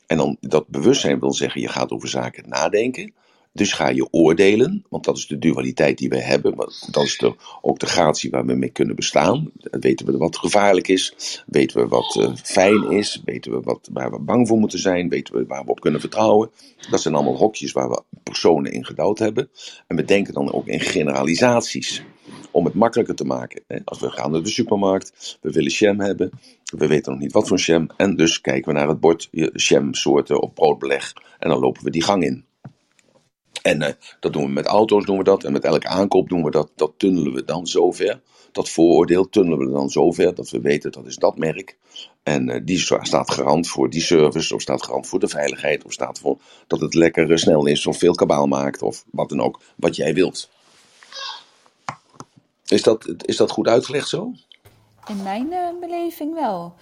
En dan dat bewustzijn wil zeggen, je gaat over zaken nadenken. Dus ga je oordelen, want dat is de dualiteit die we hebben. Dat is ook de gratie waar we mee kunnen bestaan. Weten we wat gevaarlijk is, weten we wat eh, fijn is, weten we wat, waar we bang voor moeten zijn, weten we waar we op kunnen vertrouwen. Dat zijn allemaal hokjes waar we personen in gedouwd hebben. En we denken dan ook in generalisaties om het makkelijker te maken. Als we gaan naar de supermarkt, we willen jam hebben, we weten nog niet wat voor jam. En dus kijken we naar het bord jamsoorten of broodbeleg en dan lopen we die gang in. En eh, dat doen we met auto's, doen we dat. En met elke aankoop doen we dat. Dat tunnelen we dan zover. Dat vooroordeel tunnelen we dan zover dat we weten dat is dat merk. En eh, die sta- staat garant voor die service, of staat garant voor de veiligheid, of staat voor dat het lekker eh, snel is, of veel kabaal maakt, of wat dan ook, wat jij wilt. Is dat, is dat goed uitgelegd zo? In mijn eh, beleving wel.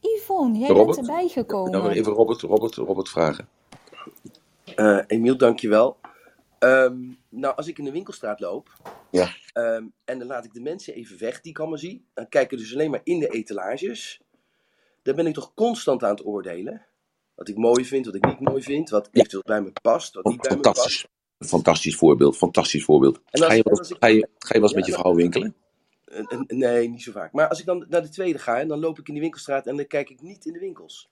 Yvonne, jij Robert? bent erbij gekomen. Nou, even Robert, Robert, Robert vragen. Eh, Emiel, dankjewel. Ehm nou, als ik in de winkelstraat loop Ja. ehm, en dan laat ik de mensen even weg die ik allemaal zie, dan kijken dus alleen maar in de etalages. daar ben ik toch constant aan het oordelen. Wat ik mooi vind, wat ik niet mooi vind, wat eventueel bij me past, wat niet bij me past. Fantastisch. Fantastisch voorbeeld, fantastisch voorbeeld. En als- Ga je en wel als ik- ga je, ga je wel eens Ja, met je dan- vrouw winkelen? En- en- Nee, niet zo vaak. Maar als ik dan naar de tweede ga en dan loop ik in die winkelstraat en dan kijk ik niet in de winkels.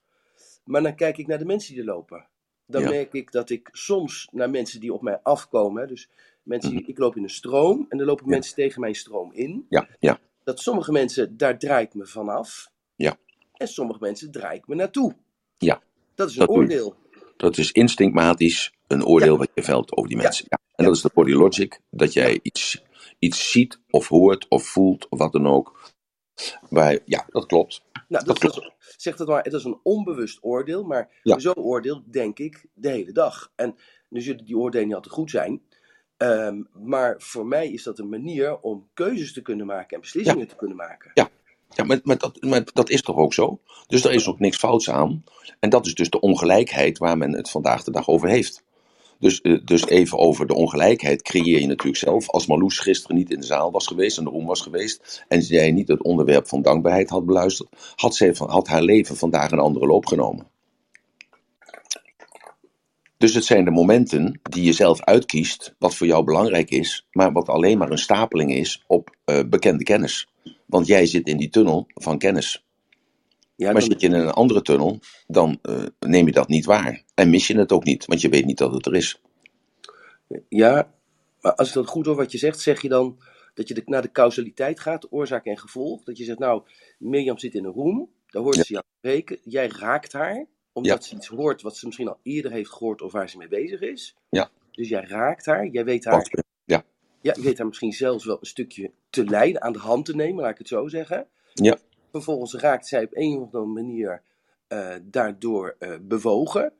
Maar dan kijk ik naar de mensen die er lopen. Dan Ja. merk ik dat ik soms naar mensen die op mij afkomen. Dus mensen, Mhm. die- ik loop in een stroom en dan lopen Ja. mensen tegen mijn stroom in. Ja, ja. Dat sommige mensen, daar draai ik me vanaf. Ja. En sommige mensen draai ik me naartoe. Ja. Dat is een Dat oordeel. Dat is instinctmatisch een oordeel Ja. wat je velt over die mensen. Ja. En dat is de body logic, dat jij iets, iets ziet of hoort of voelt of wat dan ook. Waar, ja, dat klopt. Nou, Dat dat, dat dat maar, het is een onbewust oordeel, maar Ja. zo oordeel denk ik de hele dag. En nu zullen die oordelen niet altijd goed zijn, ehm, maar voor mij is dat een manier om keuzes te kunnen maken en beslissingen te kunnen maken. Ja, maar, maar, dat, maar dat is toch ook zo? Dus er is ook niks fouts aan. En dat is dus de ongelijkheid waar men het vandaag de dag over heeft. Dus, eh, dus even over de ongelijkheid creëer je natuurlijk zelf. Als Marloes gisteren niet in de zaal was geweest en de room was geweest. en jij niet het onderwerp van dankbaarheid had beluisterd. had, zij had haar leven vandaag een andere loop genomen. Dus het zijn de momenten die je zelf uitkiest. wat voor jou belangrijk is. maar wat alleen maar een stapeling is op eh, bekende kennis. Want jij zit in die tunnel van kennis. Ja, Maar dan- zit je in een andere tunnel, dan eh, neem je dat niet waar. En mis je het ook niet, want je weet niet dat het er is. ja, maar als ik dat goed hoor wat je zegt, zeg je dan dat je de, naar de causaliteit gaat, oorzaak en gevolg. Dat je zegt, nou, Mirjam zit in een room, daar hoort Ja. ze jou spreken, jij raakt haar, omdat ze iets hoort wat ze misschien al eerder heeft gehoord of waar ze mee bezig is. Ja. Dus jij raakt haar, jij weet haar Wat, ja, Ja, je weet haar misschien zelfs wel een stukje te leiden, aan de hand te nemen, laat ik het zo zeggen. Ja. Vervolgens raakt zij op een of andere manier eh, daardoor eh, bewogen.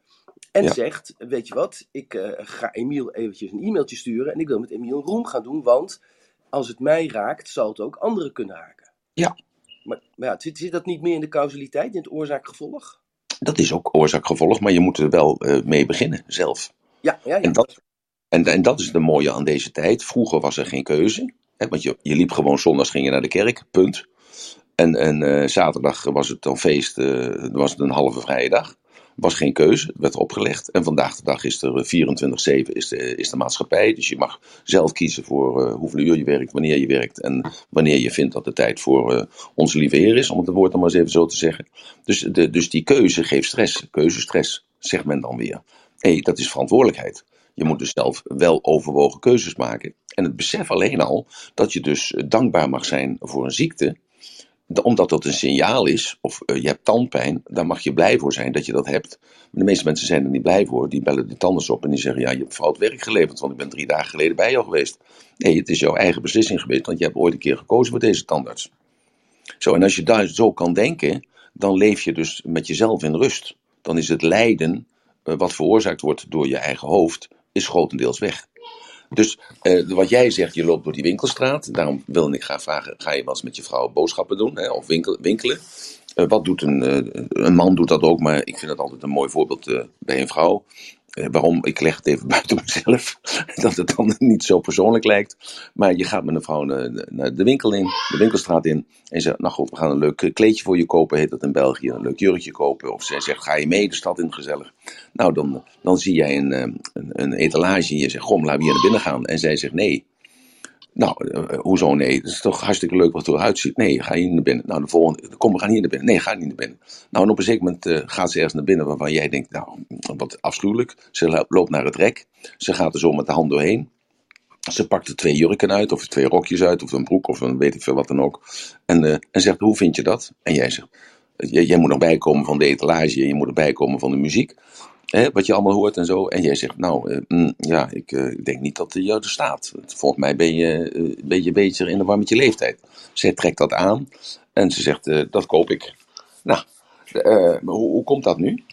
En Ja. zegt, weet je wat, ik eh, ga Emiel eventjes een e-mailtje sturen en ik wil met Emiel een room gaan doen, want als het mij raakt, zal het ook anderen kunnen raken. Ja. Maar, maar ja, zit, zit dat niet meer in de causaliteit, in het oorzaak-gevolg? dat is ook oorzaak-gevolg, maar je moet er wel mee beginnen, zelf. Ja, ja, ja. En dat, en, en dat is de mooie aan deze tijd. Vroeger was er geen keuze. Hè, want je, je liep gewoon zondags ging je naar de kerk, punt. En, en eh, zaterdag was het dan feest, eh, was het een halve vrije dag. was geen keuze, het werd opgelegd. En vandaag de dag is er eh, 24-7 is de, is de maatschappij. Dus je mag zelf kiezen voor eh, hoeveel uur je werkt, wanneer je werkt. En wanneer je vindt dat de tijd voor eh, onze lieve Heer is, om het woord dan maar eens even zo te zeggen. Dus, de, dus die keuze geeft stress, keuzestress, zegt men dan weer. Hé, dat is verantwoordelijkheid. Je moet dus zelf wel overwogen keuzes maken. En het besef alleen al dat je dus eh, dankbaar mag zijn voor een ziekte, omdat dat een signaal is, of eh, je hebt tandpijn, daar mag je blij voor zijn dat je dat hebt. Maar de meeste mensen zijn er niet blij voor. Die bellen de tandarts op en die zeggen: Ja, je hebt fout werk geleverd, want ik ben drie dagen geleden bij jou geweest. Nee, het is jouw eigen beslissing geweest, want je hebt ooit een keer gekozen voor deze tandarts. Zo, en als je daar zo kan denken, dan leef je dus met jezelf in rust. Dan is het lijden, eh, wat veroorzaakt wordt door je eigen hoofd, is grotendeels weg. Dus eh, wat jij zegt, je loopt door die winkelstraat. Daarom wil ik graag vragen: ga je wel eens met je vrouw boodschappen doen hè, of winkel, winkelen? Eh, wat doet een, eh, een man doet dat ook, maar ik vind dat altijd een mooi voorbeeld bij een vrouw. Eh, waarom? Ik leg het even buiten mezelf, dat het dan niet zo persoonlijk lijkt. Maar je gaat met een vrouw naar, naar de winkel in, de winkelstraat in. En zegt, nou goed, we gaan een leuk eh, kleedje voor je kopen, heet dat in België. Een leuk jurkje kopen. Of zij zegt, ga je mee de stad in, gezellig. Nou, dan, dan zie jij een, eh, een, etalage en je zegt, goh, laten we hier naar binnen gaan. En zij zegt, nee. Nou, eh, hoezo nee? Het is toch hartstikke leuk wat er eruit ziet. Nee, ga hier naar binnen. Nou, de volgende, kom, we gaan hier naar binnen. Nee, ga niet naar binnen. Nou, en op een zeker moment eh, gaat ze ergens naar binnen waarvan jij denkt, nou, wat afschuwelijk. Ze lo- loopt naar het rek. Ze gaat er zo met de hand doorheen. Ze pakt er twee jurken uit, of twee rokjes uit, of een broek, of een weet ik veel wat dan ook. En, eh, en zegt, hoe vind je dat? En jij zegt, jij, jij moet nog bijkomen van de etalage, je moet erbij komen van de muziek. Wat je allemaal hoort en zo. En jij zegt, nou, eh, mm, ja, ik, eh, ik denk niet dat jou er staat. Volgens mij ben je eh, een beetje beter in de war met je leeftijd. Zij trekt dat aan en ze zegt, dat koop ik. Nou, hoe, hoe komt dat nu?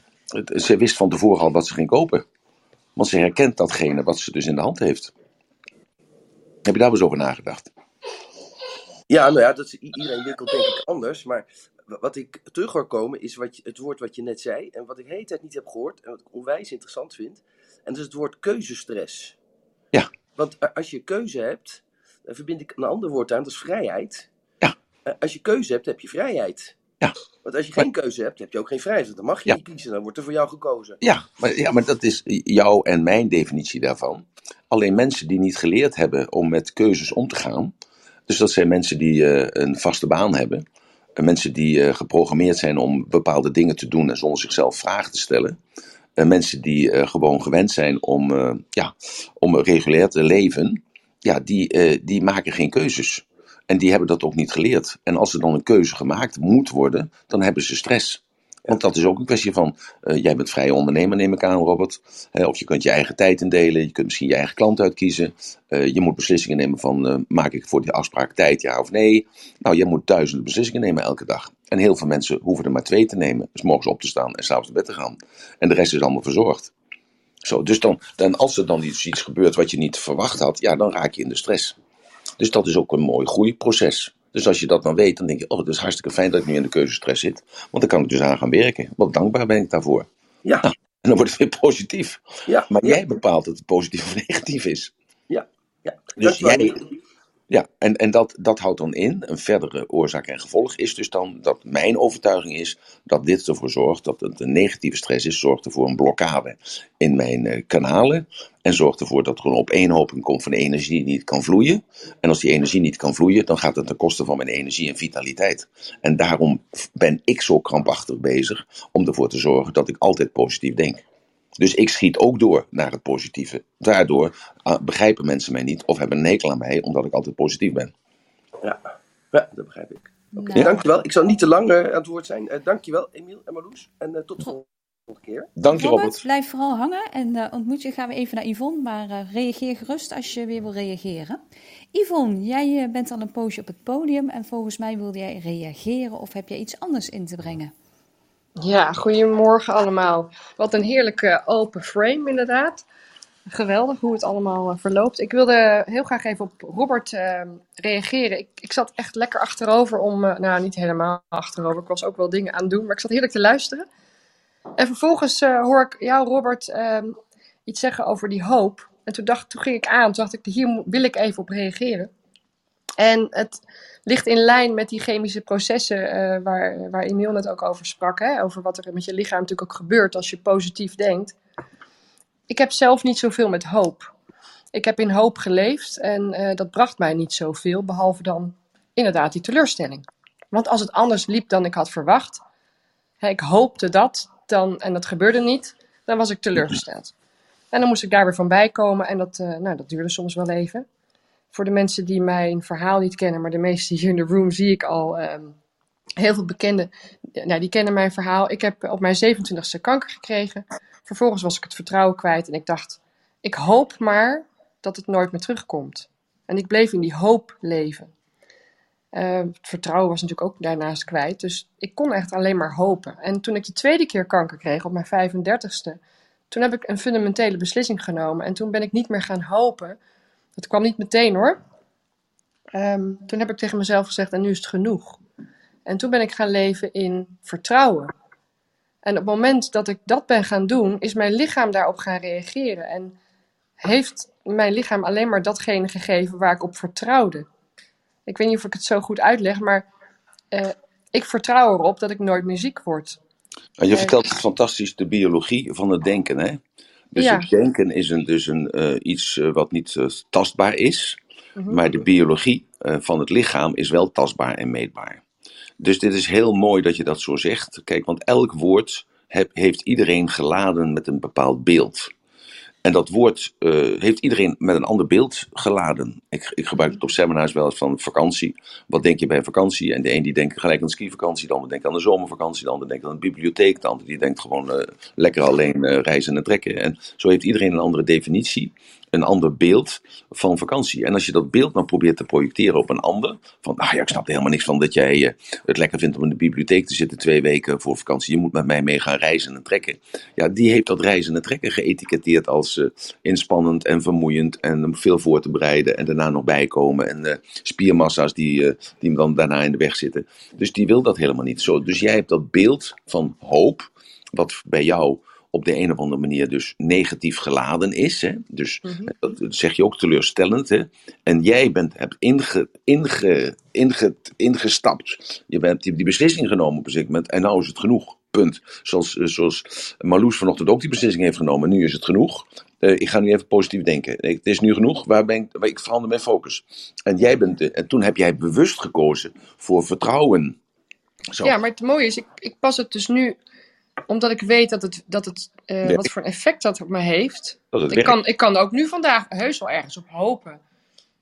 Ze wist van tevoren al wat ze ging kopen. Want ze herkent datgene wat ze dus in de hand heeft. Heb je daar wel eens over nagedacht? Ja, nou ja, dat iedereen winkelt denk ik anders. Maar wat ik terug hoor komen is wat je, het woord wat je net zei. En wat ik de hele tijd niet heb gehoord. En wat ik onwijs interessant vind. En dat is het woord keuzestress. Ja. Want als je keuze hebt, dan verbind ik een ander woord aan. Dat is vrijheid. Ja. Als je keuze hebt, heb je vrijheid. Ja. Want als je geen keuze hebt, heb je ook geen vrijheid. Dan mag je Ja. niet kiezen, dan wordt er voor jou gekozen. Ja maar, ja, maar dat is jouw en mijn definitie daarvan. Alleen mensen die niet geleerd hebben om met keuzes om te gaan. Dus dat zijn mensen die eh, een vaste baan hebben. En mensen die eh, geprogrammeerd zijn om bepaalde dingen te doen en zonder zichzelf vragen te stellen. En mensen die eh, gewoon gewend zijn om, eh, ja, om regulair te leven. Ja, die, eh, die maken geen keuzes. En die hebben dat ook niet geleerd. En als er dan een keuze gemaakt moet worden, dan hebben ze stress. Want dat is ook een kwestie van, eh, jij bent vrije ondernemer neem ik aan Robert. Of je kunt je eigen tijd indelen, je kunt misschien je eigen klant uitkiezen. Eh, je moet beslissingen nemen van, eh, maak ik voor die afspraak tijd ja of nee. Nou, je moet duizenden beslissingen nemen elke dag. En heel veel mensen hoeven er maar twee te nemen. Dus morgens op te staan en s'avonds naar bed te gaan. En de rest is allemaal verzorgd. Zo, dus dan, dan, als er dan iets, iets gebeurt wat je niet verwacht had, ja, dan raak je in de stress. Dus dat is ook een mooi groeiproces. Dus als je dat dan weet, dan denk je, oh, het is hartstikke fijn dat ik nu in de keuzestress zit. Want dan kan ik dus aan gaan werken. Wat dankbaar ben ik daarvoor. Ja, En dan wordt het weer positief. ja. Maar ja, jij bepaalt dat het positief of negatief is. Ja, ja. Dus jij, ja, en, en dat, dat houdt dan in, een verdere oorzaak en gevolg is dus dan dat mijn overtuiging is dat dit ervoor zorgt, dat het een negatieve stress is, zorgt ervoor een blokkade in mijn eh, kanalen en zorgt ervoor dat er een opeenhoping komt van energie die niet kan vloeien. En als die energie niet kan vloeien, dan gaat het ten koste van mijn energie en vitaliteit. En daarom ben ik zo krampachtig bezig om ervoor te zorgen dat ik altijd positief denk. Dus ik schiet ook door naar het positieve. Daardoor ah, begrijpen mensen mij niet of hebben een hekel aan mij, omdat ik altijd positief ben. Ja. ja, dat begrijp ik. Oké, Nou. dankjewel. Ik zal niet te lang eh, aan het woord zijn. Eh, dankjewel, Emiel en Marloes. En eh, tot de volgende keer. Dank je, Robert, Robert. blijf vooral hangen en eh, ontmoet je. Gaan we even naar Yvonne, maar eh, reageer gerust als je weer wil reageren. Yvonne, jij bent al een poosje op het podium en volgens mij wilde jij reageren of heb jij iets anders in te brengen? Ja, goedemorgen allemaal. Wat een heerlijke open frame inderdaad. Geweldig hoe het allemaal eh, verloopt. Ik wilde heel graag even op Robert eh, reageren. Ik, ik zat echt lekker achterover om, eh, nou niet helemaal achterover, ik was ook wel dingen aan het doen, maar ik zat heerlijk te luisteren. En vervolgens eh, hoor ik jou Robert ehm, iets zeggen over die hoop. En toen, dacht, toen ging ik aan, toen dacht ik, hier wil ik even op reageren. En het ligt in lijn met die chemische processen eh, waar, waar Emiel net ook over sprak. Hè? Over wat er met je lichaam natuurlijk ook gebeurt als je positief denkt. Ik heb zelf niet zoveel met hoop. Ik heb in hoop geleefd en eh, dat bracht mij niet zoveel, behalve dan inderdaad die teleurstelling. Want als het anders liep dan ik had verwacht, hè, ik hoopte dat dan, en dat gebeurde niet, dan was ik teleurgesteld. En dan moest ik daar weer van bijkomen en dat, eh, nou, dat duurde soms wel even. Voor de mensen die mijn verhaal niet kennen, maar de meesten hier in de room zie ik al ehm, heel veel bekenden. Nou, die kennen mijn verhaal. Ik heb op mijn 27e kanker gekregen. Vervolgens was ik het vertrouwen kwijt en ik dacht, ik hoop maar dat het nooit meer terugkomt. En ik bleef in die hoop leven. Eh, het vertrouwen was natuurlijk ook daarnaast kwijt. Dus ik kon echt alleen maar hopen. En toen ik de tweede keer kanker kreeg, op mijn 35ste, toen heb ik een fundamentele beslissing genomen. En toen ben ik niet meer gaan hopen. Dat kwam niet meteen hoor. Ehm, toen heb ik tegen mezelf gezegd, en nu is het genoeg. En toen ben ik gaan leven in vertrouwen. En op het moment dat ik dat ben gaan doen, is mijn lichaam daarop gaan reageren. En heeft mijn lichaam alleen maar datgene gegeven waar ik op vertrouwde. Ik weet niet of ik het zo goed uitleg, maar eh, ik vertrouw erop dat ik nooit meer ziek word. En je vertelt fantastisch de biologie van het denken, hè? Dus Ja. het denken is een, dus een, eh, iets eh, wat niet eh, tastbaar is, Mhm. maar de biologie van het lichaam is wel tastbaar en meetbaar. Dus dit is heel mooi dat je dat zo zegt. Kijk, want elk woord heb- heeft iedereen geladen met een bepaald beeld. En dat woord eh, heeft iedereen met een ander beeld geladen. Ik, ik gebruik het op seminars wel eens van vakantie. Wat denk je bij vakantie? En de een die denkt gelijk aan de skivakantie, de ander denkt aan de zomervakantie, de ander denkt aan de bibliotheek, de ander die denkt gewoon eh, lekker alleen eh, reizen en trekken. En zo heeft iedereen een andere definitie, een ander beeld van vakantie. En als je dat beeld dan probeert te projecteren op een ander, van ah ja, ik snap er helemaal niks van dat jij eh, het lekker vindt om in de bibliotheek te zitten twee weken voor vakantie. Je moet met mij mee gaan reizen en trekken. Ja, die heeft dat reizen en trekken geëtiketteerd als eh, inspannend en vermoeiend en veel voor te bereiden en daarna nog bijkomen en eh, spiermassa's die, eh, die hem dan daarna in de weg zitten. Dus die wil dat helemaal niet zo. Dus jij hebt dat beeld van hoop, wat bij jou op de een of andere manier dus negatief geladen is. Hè? Dus Mhm. dat dat zeg je ook teleurstellend. Hè? En jij bent, hebt inge, inge, inge, ingestapt. Je hebt die, die beslissing genomen op een zeker moment. En nou is het genoeg. Punt. Zoals, eh, zoals Marloes vanochtend ook die beslissing heeft genomen. Nu is het genoeg. Eh, ik ga nu even positief denken. Het is nu genoeg. Waar ben ik, waar ik verander mijn focus. En, jij bent, de- en toen heb jij bewust gekozen voor vertrouwen. Zo. Ja, maar het mooie is, ik, ik pas het dus nu, omdat ik weet dat het, dat het eh, wat voor een effect dat op me heeft. dat Ik kan, ik kan ook nu vandaag heus wel ergens op hopen.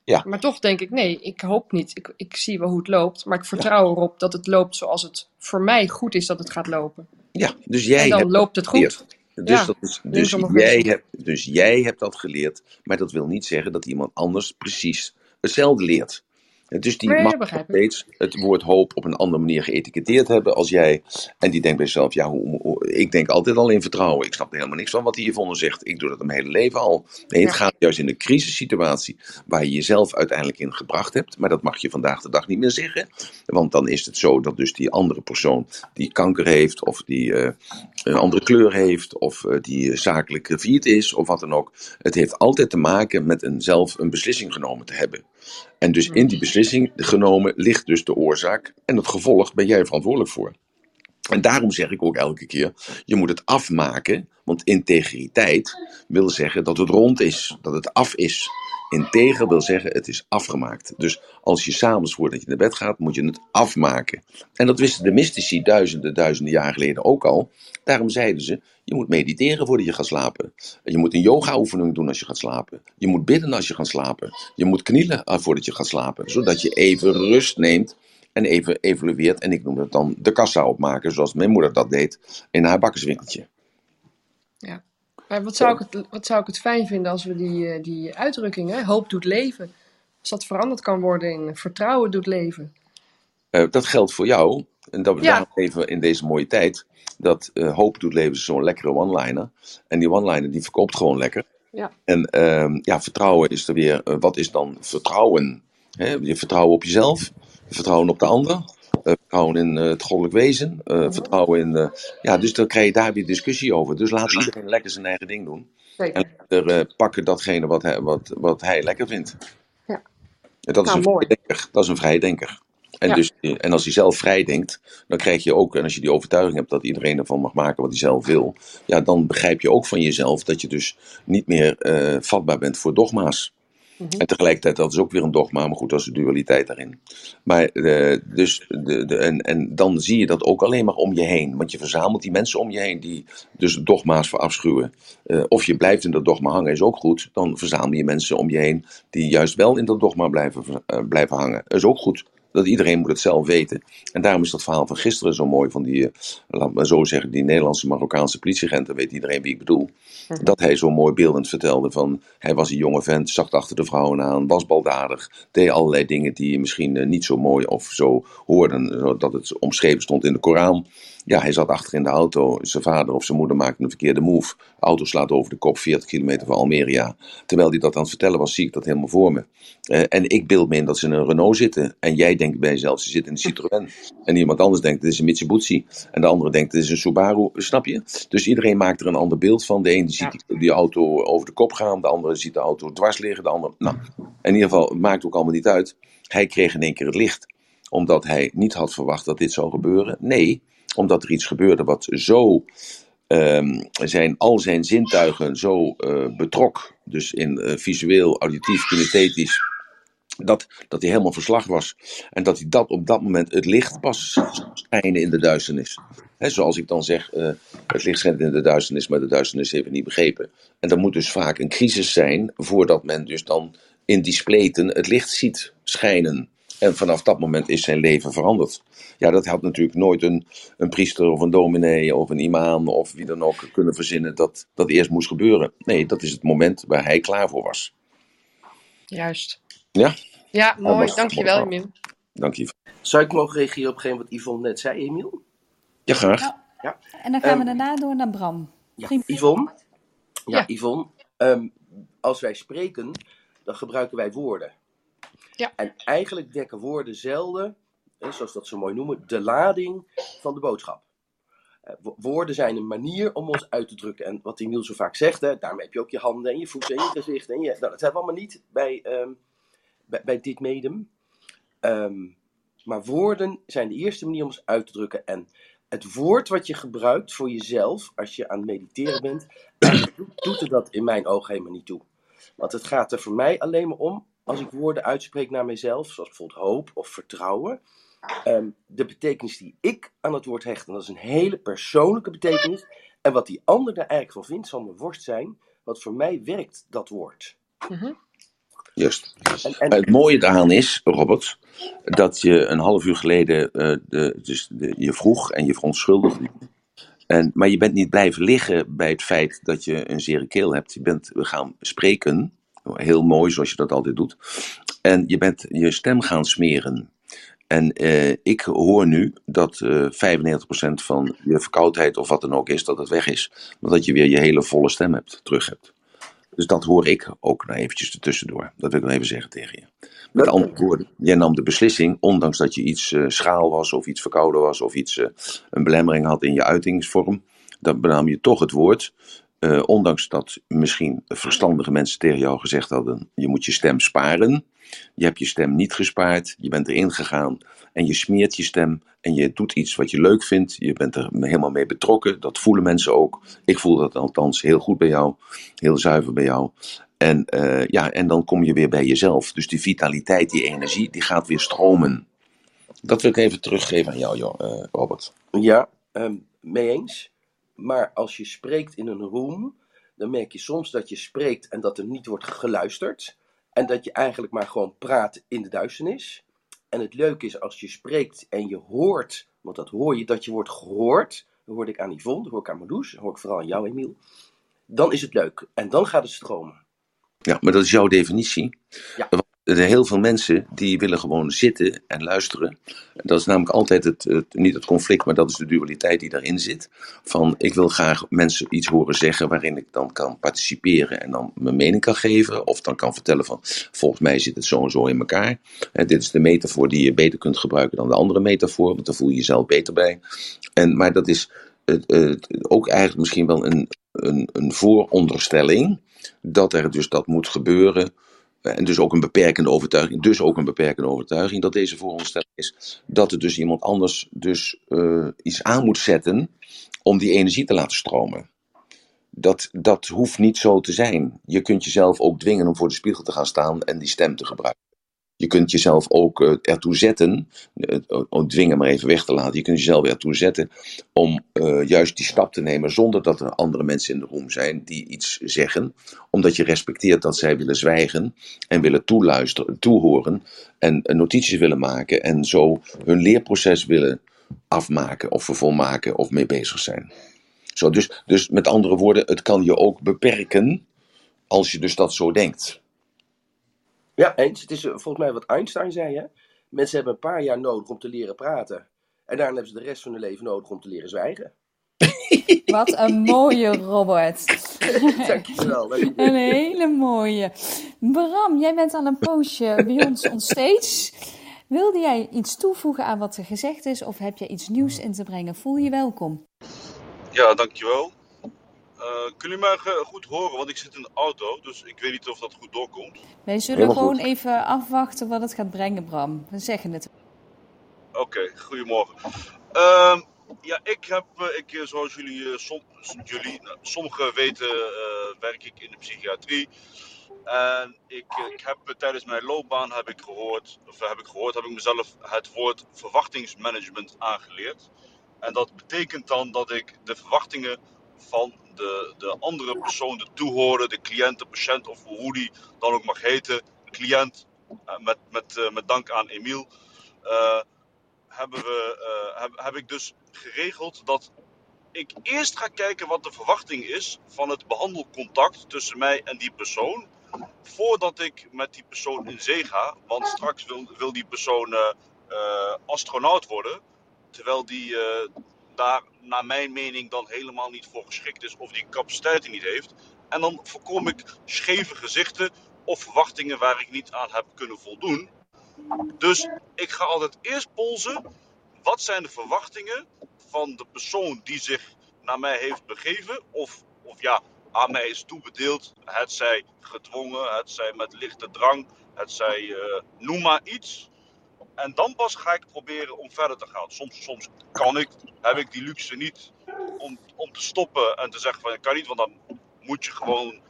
Ja. Maar toch denk ik, nee, ik hoop niet. Ik, ik zie wel hoe het loopt, maar ik vertrouw erop dat het loopt zoals het voor mij goed is dat het gaat lopen. Ja, dus jij en dan hebt loopt het goed. Dus, Ja, dat is, dus, jij hebt, dus jij hebt dat geleerd, maar dat wil niet zeggen dat iemand anders precies hetzelfde leert. Dus die Nee, mag nog steeds het woord hoop op een andere manier geëtiketteerd hebben als jij. En die denkt bij zichzelf, ja, hoe, hoe- ik denk altijd al in vertrouwen. Ik snap er helemaal niks van wat die Yvonne zegt. Ik doe dat mijn hele leven al. Nee, het Ja. gaat juist in een crisissituatie waar je jezelf uiteindelijk in gebracht hebt. Maar dat mag je vandaag de dag niet meer zeggen. Want dan is het zo dat dus die andere persoon die kanker heeft of die eh, een andere kleur heeft of eh, die eh, zakelijk failliet is of wat dan ook. Het heeft altijd te maken met een zelf een beslissing genomen te hebben. En dus in die beslissing genomen ligt dus de oorzaak en het gevolg ben jij verantwoordelijk voor. En daarom zeg ik ook elke keer, je moet het afmaken, want integriteit wil zeggen dat het rond is, dat het af is. Integer wil zeggen, het is afgemaakt. Dus als je s'avonds voordat je naar bed gaat, moet je het afmaken. En dat wisten de mystici duizenden, duizenden jaar geleden ook al. Daarom zeiden ze, je moet mediteren voordat je gaat slapen. Je moet een yoga-oefening doen als je gaat slapen. Je moet bidden als je gaat slapen. Je moet knielen eh, voordat je gaat slapen. Zodat je even rust neemt en even evalueert. En ik noem dat dan de kassa opmaken, zoals mijn moeder dat deed in haar bakkerswinkeltje. Maar wat zou, ik het, wat zou ik het fijn vinden als we die, eh, die uitdrukking, hè, hoop doet leven, als dat veranderd kan worden in vertrouwen doet leven. Eh, dat geldt voor jou. En dat we Ja. daarom even in deze mooie tijd. Dat eh, hoop doet leven is zo'n lekkere one-liner. En die one-liner die verkoopt gewoon lekker. Ja. En ehm, ja, vertrouwen is er weer. wat is dan vertrouwen? Je vertrouwen op jezelf. Vertrouwen op de ander. eh, vertrouwen in eh, het goddelijk wezen. eh, vertrouwen in. ja, dus dan krijg je daar weer discussie over. Dus laat iedereen lekker zijn eigen ding doen. Zeker. En er, pakken datgene wat hij, wat, wat hij lekker vindt. Ja. En dat, is Nou, een mooi. vrijdenker. dat is een vrijdenker. En, Ja. dus, en als hij zelf vrij denkt, dan krijg je ook, en als je die overtuiging hebt dat iedereen ervan mag maken wat hij zelf wil, ja, dan begrijp je ook van jezelf dat je dus niet meer vatbaar bent voor dogma's. En tegelijkertijd, dat is ook weer een dogma, maar goed, dat is de dualiteit daarin. Maar eh, dus, de, de, en, en dan zie je dat ook alleen maar om je heen. Want je verzamelt die mensen om je heen die dus dogma's verafschuwen. Eh, of je blijft in dat dogma hangen, is ook goed. Dan verzamel je mensen om je heen die juist wel in dat dogma blijven, eh, blijven hangen. is ook goed. Dat iedereen moet het zelf weten. En daarom is dat verhaal van gisteren zo mooi van die, eh, laat maar zo zeggen, die Nederlandse Marokkaanse politieagent. Dan weet iedereen wie ik bedoel. Dat hij zo mooi beeldend vertelde van, hij was een jonge vent, zag achter de vrouwen aan, was baldadig, deed allerlei dingen die misschien eh, niet zo mooi of zo hoorden, dat het omschreven stond in de Koran. Ja, hij zat achter in de auto. Zijn vader of zijn moeder maakte een verkeerde move. De auto slaat over de kop 40 kilometer van Almeria. Terwijl hij dat aan het vertellen was, zie ik dat helemaal voor me. Eh, en ik beeld me in dat ze in een Renault zitten. En jij denkt bij jezelf, ze zitten in een Citroën. En iemand anders denkt, het is een Mitsubishi. En de andere denkt, het is een Subaru. Snap je? Dus iedereen maakt er een ander beeld van. De ene ziet die, die auto over de kop gaan. De andere ziet de auto dwars liggen. De andere, nou, in ieder geval, het maakt ook allemaal niet uit. Hij kreeg in één keer het licht. Omdat hij niet had verwacht dat dit zou gebeuren. Nee, omdat er iets gebeurde wat zo ehm, zijn, al zijn zintuigen zo eh, betrok. Dus in eh, visueel, auditief, kinesthetisch. Dat, dat hij helemaal verslag was. En dat hij dat op dat moment het licht pas schijnen in de duisternis. Zoals ik dan zeg, eh, het licht schijnt in de duisternis, maar de duisternis heeft het niet begrepen. En er moet dus vaak een crisis zijn voordat men dus dan in die spleten het licht ziet schijnen. En vanaf dat moment is zijn leven veranderd. Ja, dat had natuurlijk nooit een, een priester of een dominee of een imam of wie dan ook kunnen verzinnen dat dat eerst moest gebeuren. Nee, dat is het moment waar hij klaar voor was. Juist. Ja, Ja, mooi. Dankjewel, Emil. dank je. Zou ik mogen reageren op hetgeen wat Yvonne net zei, Emiel? Ja, graag. Ja. En dan gaan we Ehm, daarna door naar Bram. Ja, Prima. Yvonne? Ja, Ja. Yvonne. ehm, als wij spreken, dan gebruiken wij woorden. Ja. En eigenlijk dekken woorden zelden, zoals dat zo mooi noemen, de lading van de boodschap. Eh, wo- woorden zijn een manier om ons uit te drukken. En wat Emiel zo vaak zegt, hè, daarmee heb je ook je handen en je voeten en je gezicht. En je, nou, dat hebben we allemaal niet bij, ehm, bij, dit medium. Ehm, maar woorden zijn de eerste manier om ons uit te drukken. En het woord wat je gebruikt voor jezelf, als je aan het mediteren bent, doet er dat in mijn ogen helemaal niet toe. Want het gaat er voor mij alleen maar om, als ik woorden uitspreek naar mezelf, zoals bijvoorbeeld hoop of vertrouwen, ehm, de betekenis die ik aan het woord hecht. En dat is een hele persoonlijke betekenis. En wat die ander daar eigenlijk van vindt, zal mijn worst zijn. Wat voor mij werkt, dat woord. Mhm. Juist. En, en, Het mooie daaraan is, Robert, dat je een half uur geleden eh, de, dus de, je vroeg en je verontschuldigde. En, maar je bent niet blijven liggen bij het feit dat je een zere keel hebt. Je bent we gaan spreken, heel mooi zoals je dat altijd doet. En je bent je stem gaan smeren. En eh, ik hoor nu dat eh 95% van je verkoudheid of wat dan ook is, dat het weg is. Maar dat je weer je hele volle stem hebt, terug hebt. Dus dat hoor ik ook nog eventjes ertussendoor. Dat wil ik nog even zeggen tegen je. Met Dat- andere woorden, jij nam de beslissing, ondanks dat je iets eh, schaal was of iets verkouden was of iets, eh, een belemmering had in je uitingsvorm, dan benam je toch het woord. Eh, ondanks dat misschien verstandige mensen tegen jou gezegd hadden, je moet je stem sparen. Je hebt je stem niet gespaard, je bent erin gegaan en je smeert je stem en je doet iets wat je leuk vindt. Je bent er helemaal mee betrokken, dat voelen mensen ook. Ik voel dat althans heel goed bij jou, heel zuiver bij jou. En, eh, ja, en dan kom je weer bij jezelf. Dus die vitaliteit, die energie, die gaat weer stromen. Dat wil ik even teruggeven aan jou, eh, Robert. Ja, ehm, mee eens. Maar als je spreekt in een room, dan merk je soms dat je spreekt en dat er niet wordt geluisterd. En dat je eigenlijk maar gewoon praat in de duisternis. En het leuke is als je spreekt en je hoort, want dat hoor je, dat je wordt gehoord. Dat hoorde ik aan Yvonne, dat hoor ik aan Marloes, dat hoor ik vooral aan jou, Emiel. Dan is het leuk. En dan gaat het stromen. Ja, maar dat is jouw definitie. Ja. Er zijn heel veel mensen die willen gewoon zitten en luisteren. Dat is namelijk altijd het, niet het conflict, maar dat is de dualiteit die daarin zit. Van ik wil graag mensen iets horen zeggen waarin ik dan kan participeren en dan mijn mening kan geven. Of dan kan vertellen van volgens mij zit het zo en zo in elkaar. En dit is de metafoor die je beter kunt gebruiken dan de andere metafoor, want daar voel je jezelf beter bij. En, maar dat is ook eigenlijk misschien wel een, een, een vooronderstelling dat er dus dat moet gebeuren. En dus ook een beperkende overtuiging, dus ook een beperkende overtuiging, dat deze vooronderstelling is dat er dus iemand anders dus uh, iets aan moet zetten om die energie te laten stromen. Dat, dat hoeft niet zo te zijn. Je kunt jezelf ook dwingen om voor de spiegel te gaan staan en die stem te gebruiken. Je kunt jezelf ook uh, ertoe zetten, uh, dwingen maar even weg te laten. Je kunt jezelf ertoe zetten om uh, juist die stap te nemen zonder dat er andere mensen in de room zijn die iets zeggen. Omdat je respecteert dat zij willen zwijgen en willen toeluisteren, toehoren en notities willen maken. En zo hun leerproces willen afmaken of vervolmaken of mee bezig zijn. Zo, dus, dus met andere woorden, het kan je ook beperken als je dus dat zo denkt. Ja, eens. Het is volgens mij wat Einstein zei, hè? Mensen hebben een paar jaar nodig om te leren praten. En daarna hebben ze de rest van hun leven nodig om te leren zwijgen. Wat een mooie Robert. Dankjewel. Een hele mooie. Bram, jij bent al een poosje bij ons onstage. Wilde jij iets toevoegen aan wat er gezegd is of heb je iets nieuws in te brengen? Voel je welkom. Ja, dankjewel. Uh, kunnen jullie mij goed horen? Want ik zit in de auto, dus ik weet niet of dat goed doorkomt. Wij zullen Helemaal gewoon goed. even afwachten wat het gaat brengen, Bram. We zeggen het. Oké, okay, goedemorgen. Uh, ja, ik heb, ik, zoals jullie, som, jullie nou, sommigen weten, uh, werk ik in de psychiatrie. En ik, ik heb tijdens mijn loopbaan heb ik gehoord, of heb ik gehoord, heb ik mezelf het woord verwachtingsmanagement aangeleerd. En dat betekent dan dat ik de verwachtingen van de, de andere persoon, de toehoorder, de cliënt, de patiënt of hoe die dan ook mag heten, cliënt, met, met, uh, met dank aan Emiel, uh, hebben we, heb, heb ik dus geregeld dat ik eerst ga kijken wat de verwachting is van het behandelcontact tussen mij en die persoon, voordat ik met die persoon in zee ga, want straks wil, wil die persoon astronaut worden, terwijl die daar naar mijn mening dan helemaal niet voor geschikt is of die capaciteiten niet heeft. En dan voorkom ik scheve gezichten of verwachtingen waar ik niet aan heb kunnen voldoen. Dus ik ga altijd eerst polsen, wat zijn de verwachtingen van de persoon die zich naar mij heeft begeven, of, of ja, aan mij is toebedeeld, het zij gedwongen, het zij met lichte drang, het zij uh, noem maar iets. En dan pas ga ik proberen om verder te gaan. Soms, soms kan ik, heb ik die luxe niet om, om te stoppen en te zeggen van ik kan niet, want dan moet je gewoon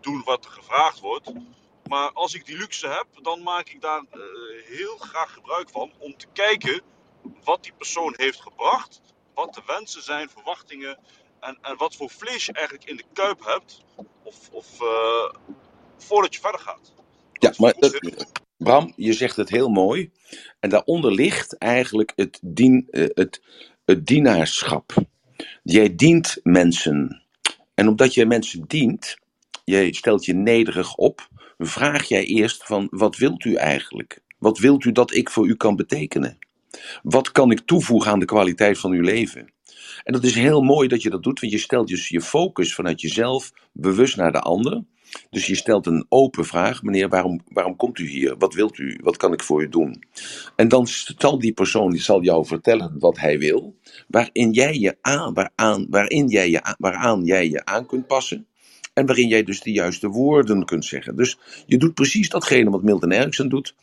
doen wat er gevraagd wordt. Maar als ik die luxe heb, dan maak ik daar uh, heel graag gebruik van om te kijken wat die persoon heeft gebracht, wat de wensen zijn, verwachtingen en, en wat voor vlees je eigenlijk in de kuip hebt, of, of uh, voordat je verder gaat. Ja, maar Bram, je zegt het heel mooi. En daaronder ligt eigenlijk het, dien, uh, het, het dienaarschap. Jij dient mensen. En omdat jij mensen dient, jij stelt je nederig op, vraag jij eerst van wat wilt u eigenlijk? Wat wilt u dat ik voor u kan betekenen? Wat kan ik toevoegen aan de kwaliteit van uw leven? En dat is heel mooi dat je dat doet, want je stelt dus je focus vanuit jezelf bewust naar de ander. Dus je stelt een open vraag, meneer, waarom, waarom komt u hier? Wat wilt u? Wat kan ik voor u doen? En dan zal die persoon die zal jou vertellen wat hij wil, waarin jij je aan, waaraan, waarin jij je, waaraan jij je aan kunt passen. En waarin jij dus de juiste woorden kunt zeggen. Dus je doet precies datgene wat Milton Erickson doet.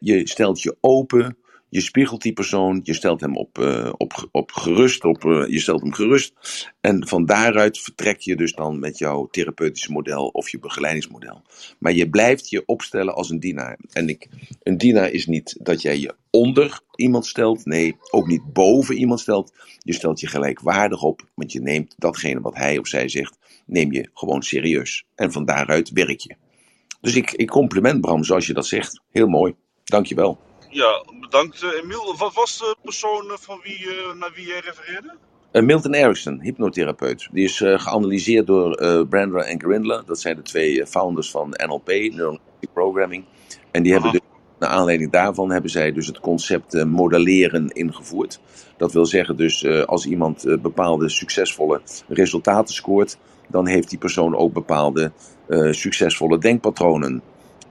je stelt je open je spiegelt die persoon, je stelt hem op, uh, op, op gerust, op, uh, je stelt hem gerust. En van daaruit vertrek je dus dan met jouw therapeutische model of je begeleidingsmodel. Maar je blijft je opstellen als een dienaar. En ik, een dienaar is niet dat jij je onder iemand stelt, nee, ook niet boven iemand stelt. Je stelt je gelijkwaardig op, want je neemt datgene wat hij of zij zegt, neem je gewoon serieus. En van daaruit werk je. Dus ik, ik compliment Bram zoals je dat zegt. Heel mooi. Dankjewel. Ja, bedankt uh, Emiel. Wat was de persoon eh, van wie, uh, naar wie jij refereerde? Milton Erickson, hypnotherapeut. Die is geanalyseerd door Brandra en Grindler. Dat zijn de twee founders van NLP, Neural Programming. En die hebben dus, naar aanleiding daarvan hebben zij dus het concept modelleren ingevoerd. Dat wil zeggen dus als iemand bepaalde succesvolle resultaten scoort, dan heeft die persoon ook bepaalde succesvolle denkpatronen.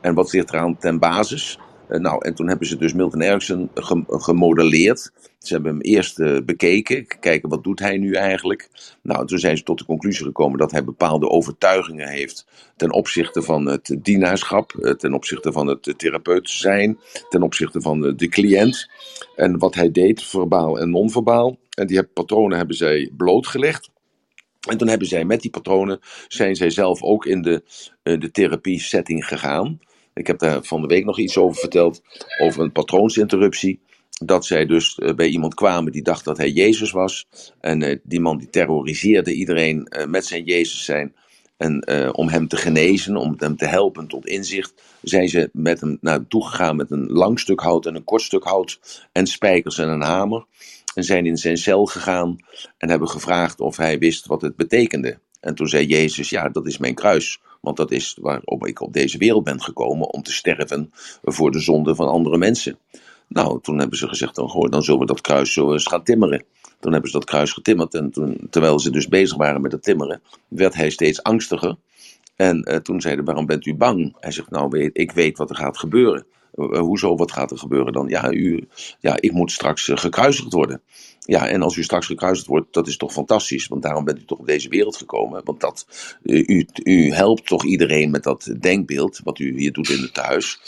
En wat zit eraan ten basis? Eh, nou, en toen hebben ze dus Milton Erickson gemodelleerd. Ze hebben hem eerst uh, bekeken, kijken wat doet hij nu eigenlijk. Nou, toen zijn ze tot de conclusie gekomen dat hij bepaalde overtuigingen heeft ten opzichte van het dienaarschap, eh, ten opzichte van het therapeut zijn, ten opzichte van de, cliënt. En wat hij deed, verbaal en non-verbaal. En die patronen hebben zij blootgelegd. En toen hebben zij met die patronen, zijn zij zelf ook in de, de therapie setting gegaan. Ik heb daar van de week nog iets over verteld, over een patroonsinterruptie. Dat zij dus eh, bij iemand kwamen die dacht dat hij Jezus was. En uh, die man die terroriseerde iedereen uh, met zijn Jezus zijn. En om hem te genezen, om hem te helpen tot inzicht, zijn ze met hem naar toe gegaan met een lang stuk hout en een kort stuk hout en spijkers en een hamer. En zijn in zijn cel gegaan en hebben gevraagd of hij wist wat het betekende. En toen zei Jezus, ja, dat is mijn kruis. Want dat is waarom ik op deze wereld ben gekomen, om te sterven voor de zonde van andere mensen. Nou, toen hebben ze gezegd, dan, goh, dan zullen we dat kruis zo eens gaan timmeren. Toen hebben ze dat kruis getimmerd en toen, terwijl ze dus bezig waren met het timmeren, werd hij steeds angstiger. En uh, toen zeiden, waarom bent u bang? Hij zegt, nou, weet, ik weet wat er gaat gebeuren. Uh, hoezo, wat gaat er gebeuren dan? Ja, u, ja ik moet straks uh, gekruisigd worden. Ja, en als u straks gekruisigd wordt, dat is toch fantastisch, want daarom bent u toch op deze wereld gekomen. Want dat, u, u helpt toch iedereen met dat denkbeeld, wat u hier doet in het thuis.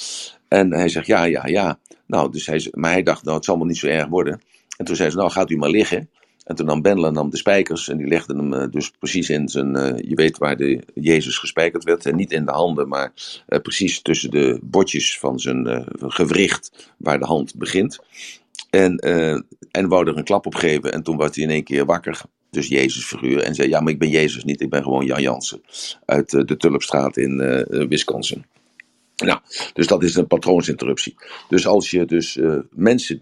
En hij zegt, ja, ja, ja. Nou, dus hij, maar hij dacht, nou, het zal wel niet zo erg worden. En toen zei ze, nou, gaat u maar liggen. En toen nam Bendler nam de spijkers en die legde hem uh, dus precies in zijn, uh, je weet waar de Jezus gespijkerd werd. En niet in de handen, maar precies tussen de botjes van zijn gewricht waar de hand begint. En, en wou er een klap op geven en toen was hij in één keer wakker. Dus Jezus figuur. En zei, ja, maar ik ben Jezus niet, ik ben gewoon Jan Jansen. Uit de Tulpstraat in Wisconsin. Nou, dus dat is een patroonsinterruptie. Dus als je dus mensen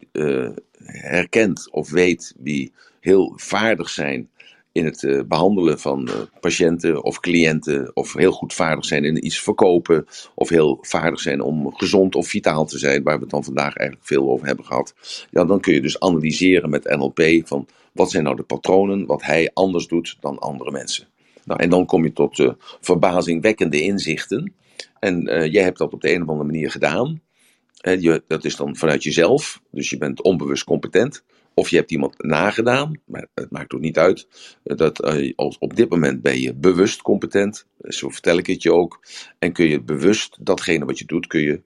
herkent of weet wie heel vaardig zijn in het uh, behandelen van uh, patiënten of cliënten, of heel goed vaardig zijn in iets verkopen, of heel vaardig zijn om gezond of vitaal te zijn, waar we het dan vandaag eigenlijk veel over hebben gehad. Ja, dan kun je dus analyseren met NLP van wat zijn nou de patronen, wat hij anders doet dan andere mensen. Nou, en dan kom je tot uh, verbazingwekkende inzichten. En jij hebt dat op de een of andere manier gedaan. je, dat is dan vanuit jezelf, dus je bent onbewust competent. Of je hebt iemand nagedaan, maar het maakt ook niet uit. Eh, dat, eh, als, op dit moment ben je bewust competent, zo vertel ik het je ook. En kun je bewust datgene wat je doet, kun je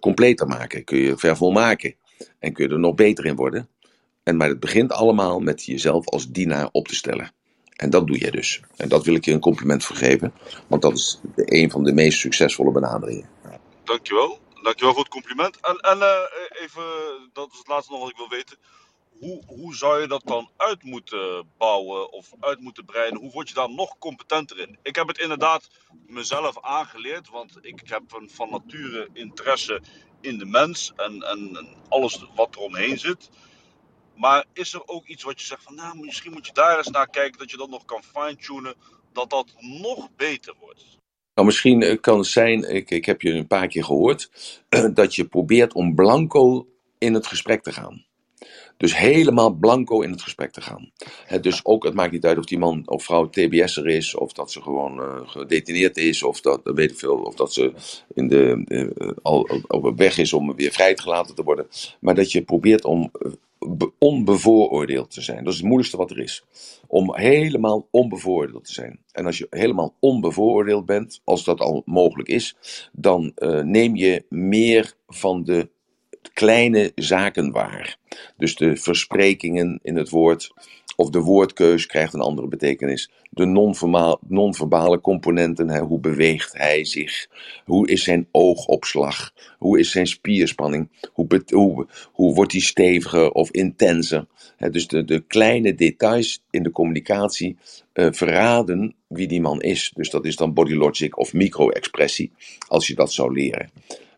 completer maken, kun je vervolmaken. En kun je er nog beter in worden. En, maar het begint allemaal met jezelf als dienaar op te stellen. En dat doe je dus. En dat wil ik je een compliment voor geven, want dat is de, een van de meest succesvolle benaderingen. Dankjewel. Dankjewel voor het compliment. En, en even, dat is het laatste nog wat ik wil weten. Hoe, hoe zou je dat dan uit moeten bouwen of uit moeten breiden? Hoe word je daar nog competenter in? Ik heb het inderdaad mezelf aangeleerd, want ik heb een van nature interesse in de mens en, en, alles wat er omheen zit. Maar is er ook iets wat je zegt van, nou, misschien moet je daar eens naar kijken, dat je dat nog kan fine-tunen, dat dat nog beter wordt? Nou, misschien kan het zijn, ik, ik heb je een paar keer gehoord, dat je probeert om blanco in het gesprek te gaan. Dus helemaal blanco in het gesprek te gaan. dus ook, het maakt niet uit of die man of vrouw TBS'er is, of dat ze gewoon uh, gedetineerd is, of dat, weet ik veel, of dat ze in de, uh, al op weg is om weer vrijgelaten te worden. Maar dat je probeert om uh, onbevooroordeeld te zijn. Dat is het moeilijkste wat er is. Om helemaal onbevooroordeeld te zijn. En als je helemaal onbevooroordeeld bent, als dat al mogelijk is, dan neem je meer van de kleine zaken waar. Dus de versprekingen in het woord of de woordkeus krijgt een andere betekenis. De non-verbale componenten, hè, hoe beweegt hij zich? Hoe is zijn oogopslag? Hoe is zijn spierspanning? Hoe, hoe, wordt hij steviger of intenser? Hè, dus de, de kleine details in de communicatie uh, verraden wie die man is. Dus dat is dan body logic of micro-expressie, als je dat zou leren.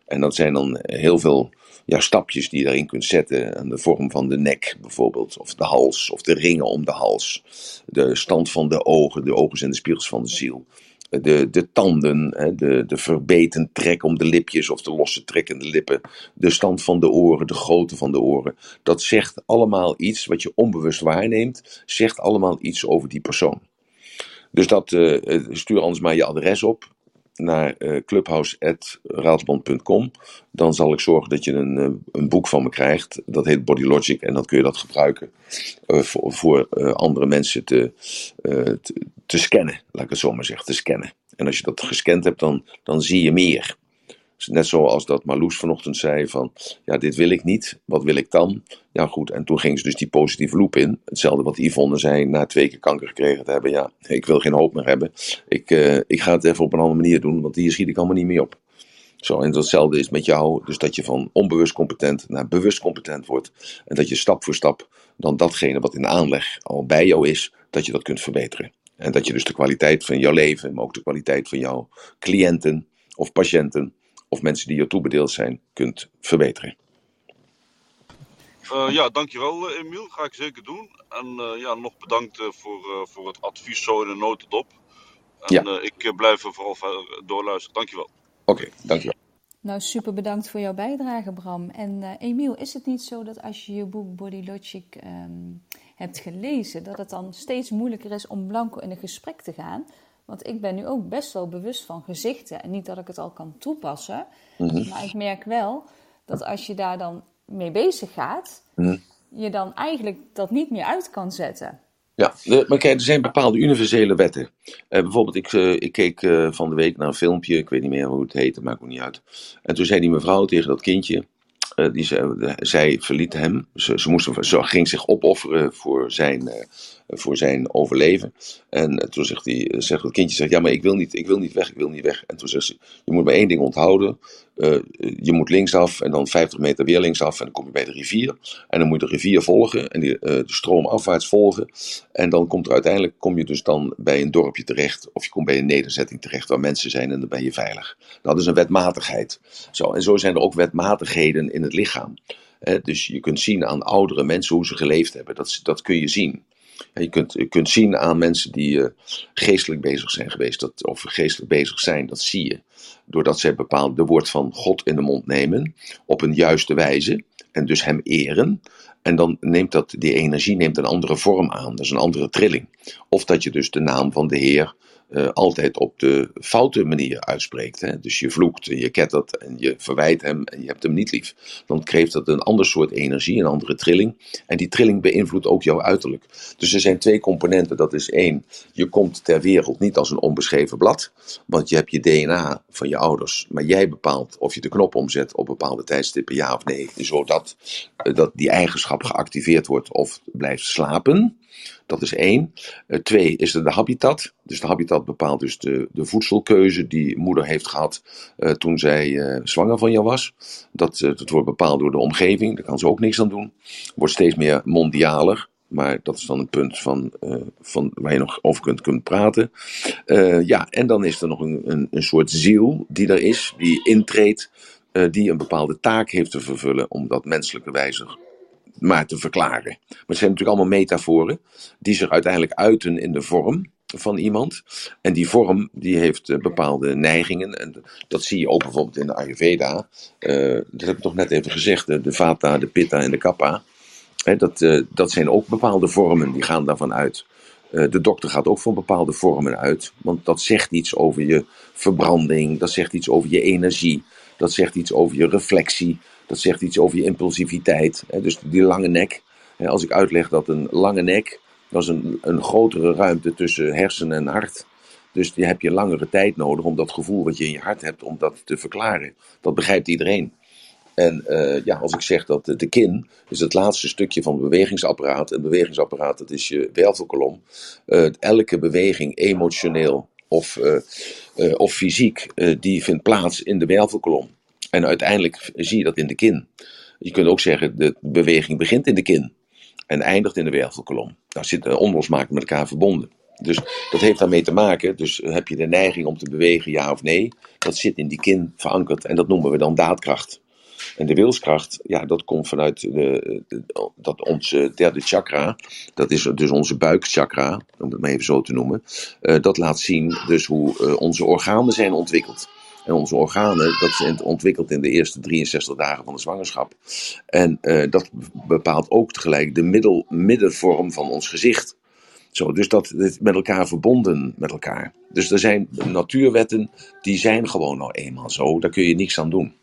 En dat zijn dan heel veel ja, stapjes die je daarin kunt zetten. Aan de vorm van de nek bijvoorbeeld, of de hals, of de ringen om de hals. De stand van de ogen, de ogen zijn de spiegels van de ziel. De, de tanden, de, de verbeten trek om de lipjes of de losse trekkende lippen. De stand van de oren, de grootte van de oren. Dat zegt allemaal iets wat je onbewust waarneemt, zegt allemaal iets over die persoon. Dus dat, uh, stuur anders maar je adres op naar uh, eh, clubhouse.raadsband.com. Dan zal ik zorgen dat je een, uh, een boek van me krijgt. Dat heet Body Logic. En dan kun je dat gebruiken uh, voor, voor andere mensen te, te, te, scannen. Laat ik het zo maar zeggen. Te scannen. En als je dat gescand hebt, dan, dan zie je meer. Net zoals dat Marloes vanochtend zei van, ja, dit wil ik niet, wat wil ik dan? Ja, goed, en toen ging ze dus die positieve loop in. Hetzelfde wat Yvonne zei, na twee keer kanker gekregen te hebben. Ja, ik wil geen hoop meer hebben. Ik, uh, ik ga het even op een andere manier doen, want hier schiet ik allemaal niet meer op. Zo, en datzelfde is met jou, dus dat je van onbewust competent naar bewust competent wordt. En dat je stap voor stap dan datgene wat in aanleg al bij jou is, dat je dat kunt verbeteren. En dat je dus de kwaliteit van jouw leven, maar ook de kwaliteit van jouw cliënten of patiënten of mensen die je toebedeeld zijn kunt verbeteren. Uh, ja, dankjewel uh, Emiel. Ga ik zeker doen. En uh, ja, nog bedankt voor, voor het advies zo in een notendop. En ja. ik blijf er vooral doorluisteren. Dankjewel. Oké, okay, dankjewel. Nou, super bedankt voor jouw bijdrage, Bram. En Emiel, is het niet zo dat als je je boek Body Logic um, hebt gelezen, dat het dan steeds moeilijker is om blanco in een gesprek te gaan? Want ik ben nu ook best wel bewust van gezichten. En niet dat ik het al kan toepassen. Mhm. Maar ik merk wel dat als je daar dan mee bezig gaat, mhm. je dan eigenlijk dat niet meer uit kan zetten. Ja, maar kijk, er zijn bepaalde universele wetten. Uh, bijvoorbeeld, ik, uh, ik keek uh, van de week naar een filmpje, ik weet niet meer hoe het heette, maakt me niet uit. En toen zei die mevrouw tegen dat kindje, die zei, zij verliet hem, ze, ze, moest, ze ging zich opofferen voor zijn voor zijn overleven. En eh, toen zegt, hij, zegt het kindje, zegt, ja, maar ik wil, niet, ik wil niet weg, ik wil niet weg. En toen zegt ze, je moet maar één ding onthouden. Je moet linksaf en dan 50 meter weer linksaf en dan kom je bij de rivier. En dan moet je de rivier volgen en die, de stroom afwaarts volgen. En dan komt er uiteindelijk, kom je dus dan bij een dorpje terecht of je komt bij een nederzetting terecht waar mensen zijn en dan ben je veilig. Dat is een wetmatigheid. Zo, en zo zijn er ook wetmatigheden in het lichaam. dus je kunt zien aan oudere mensen hoe ze geleefd hebben. Dat, dat kun je zien. Je kunt, je kunt zien aan mensen die uh, geestelijk bezig zijn geweest, dat, of geestelijk bezig zijn, dat zie je. Doordat zij bepaald de woord van God in de mond nemen, op een juiste wijze, en dus hem eren. En dan neemt dat, die energie neemt een andere vorm aan, dat is een andere trilling. Of dat je dus de naam van de Heer eh, altijd op de foute manier uitspreekt. Hè? Dus je vloekt en je kettert en je verwijt hem en je hebt hem niet lief. Dan geeft dat een ander soort energie, een andere trilling. En die trilling beïnvloedt ook jouw uiterlijk. Dus er zijn twee componenten. Dat is één, je komt ter wereld niet als een onbeschreven blad. Want je hebt je DNA van je ouders. Maar jij bepaalt of je de knop omzet op bepaalde tijdstippen, ja of nee. Zodat eh, dat die eigenschap geactiveerd wordt of blijft slapen. Dat is één. Uh, twee is er de habitat. Dus de habitat bepaalt dus de, de voedselkeuze die moeder heeft gehad uh, toen zij uh, zwanger van jou was. Dat, dat wordt bepaald door de omgeving. Daar kan ze ook niks aan doen. Wordt steeds meer mondialer. Maar dat is dan een punt van, van waar je nog over kunt, kunt praten. ja, en dan is er nog een, een, een soort ziel die er is, die intreedt, die een bepaalde taak heeft te vervullen om dat menselijke wijze maar te verklaren. Maar het zijn natuurlijk allemaal metaforen die zich uiteindelijk uiten in de vorm van iemand. En die vorm die heeft uh, bepaalde neigingen. En dat zie je ook bijvoorbeeld in de Ayurveda. Uh, dat heb ik toch net even gezegd. De, de Vata, de Pitta en de Kappa. Hè, dat, uh, dat zijn ook bepaalde vormen, die gaan daarvan uit. de dokter gaat ook van bepaalde vormen uit. Want dat zegt iets over je verbranding. Dat zegt iets over je energie. Dat zegt iets over je reflectie. Dat zegt iets over je impulsiviteit. Hè? Dus die lange nek. Als ik uitleg dat een lange nek, dat is een, een grotere ruimte tussen hersen en hart. Dus die heb je langere tijd nodig om dat gevoel wat je in je hart hebt, om dat te verklaren. Dat begrijpt iedereen. En uh, ja, als ik zeg dat de kin is het laatste stukje van het bewegingsapparaat. Het bewegingsapparaat, dat is je wervelkolom. Uh, elke beweging, emotioneel of, uh, of fysiek, die vindt plaats in de wervelkolom. En uiteindelijk zie je dat in de kin. Je kunt ook zeggen, de beweging begint in de kin en eindigt in de wervelkolom. Daar zitten onlosmakelijk met elkaar verbonden. Dus dat heeft daarmee te maken. Dus heb je de neiging om te bewegen, ja of nee? Dat zit in die kin verankerd en dat noemen we dan daadkracht. En de wilskracht, ja, dat komt vanuit de, dat onze derde chakra, dat is dus onze buikchakra, om het maar even zo te noemen. Uh, dat laat zien dus hoe onze organen zijn ontwikkeld. En onze organen, dat is ontwikkeld in de eerste 63 dagen van de zwangerschap. En uh, dat bepaalt ook tegelijk de middel, middenvorm van ons gezicht. Zo, dus dat is met elkaar verbonden met elkaar. Dus er zijn natuurwetten, die zijn gewoon nou eenmaal zo. Daar kun je niks aan doen.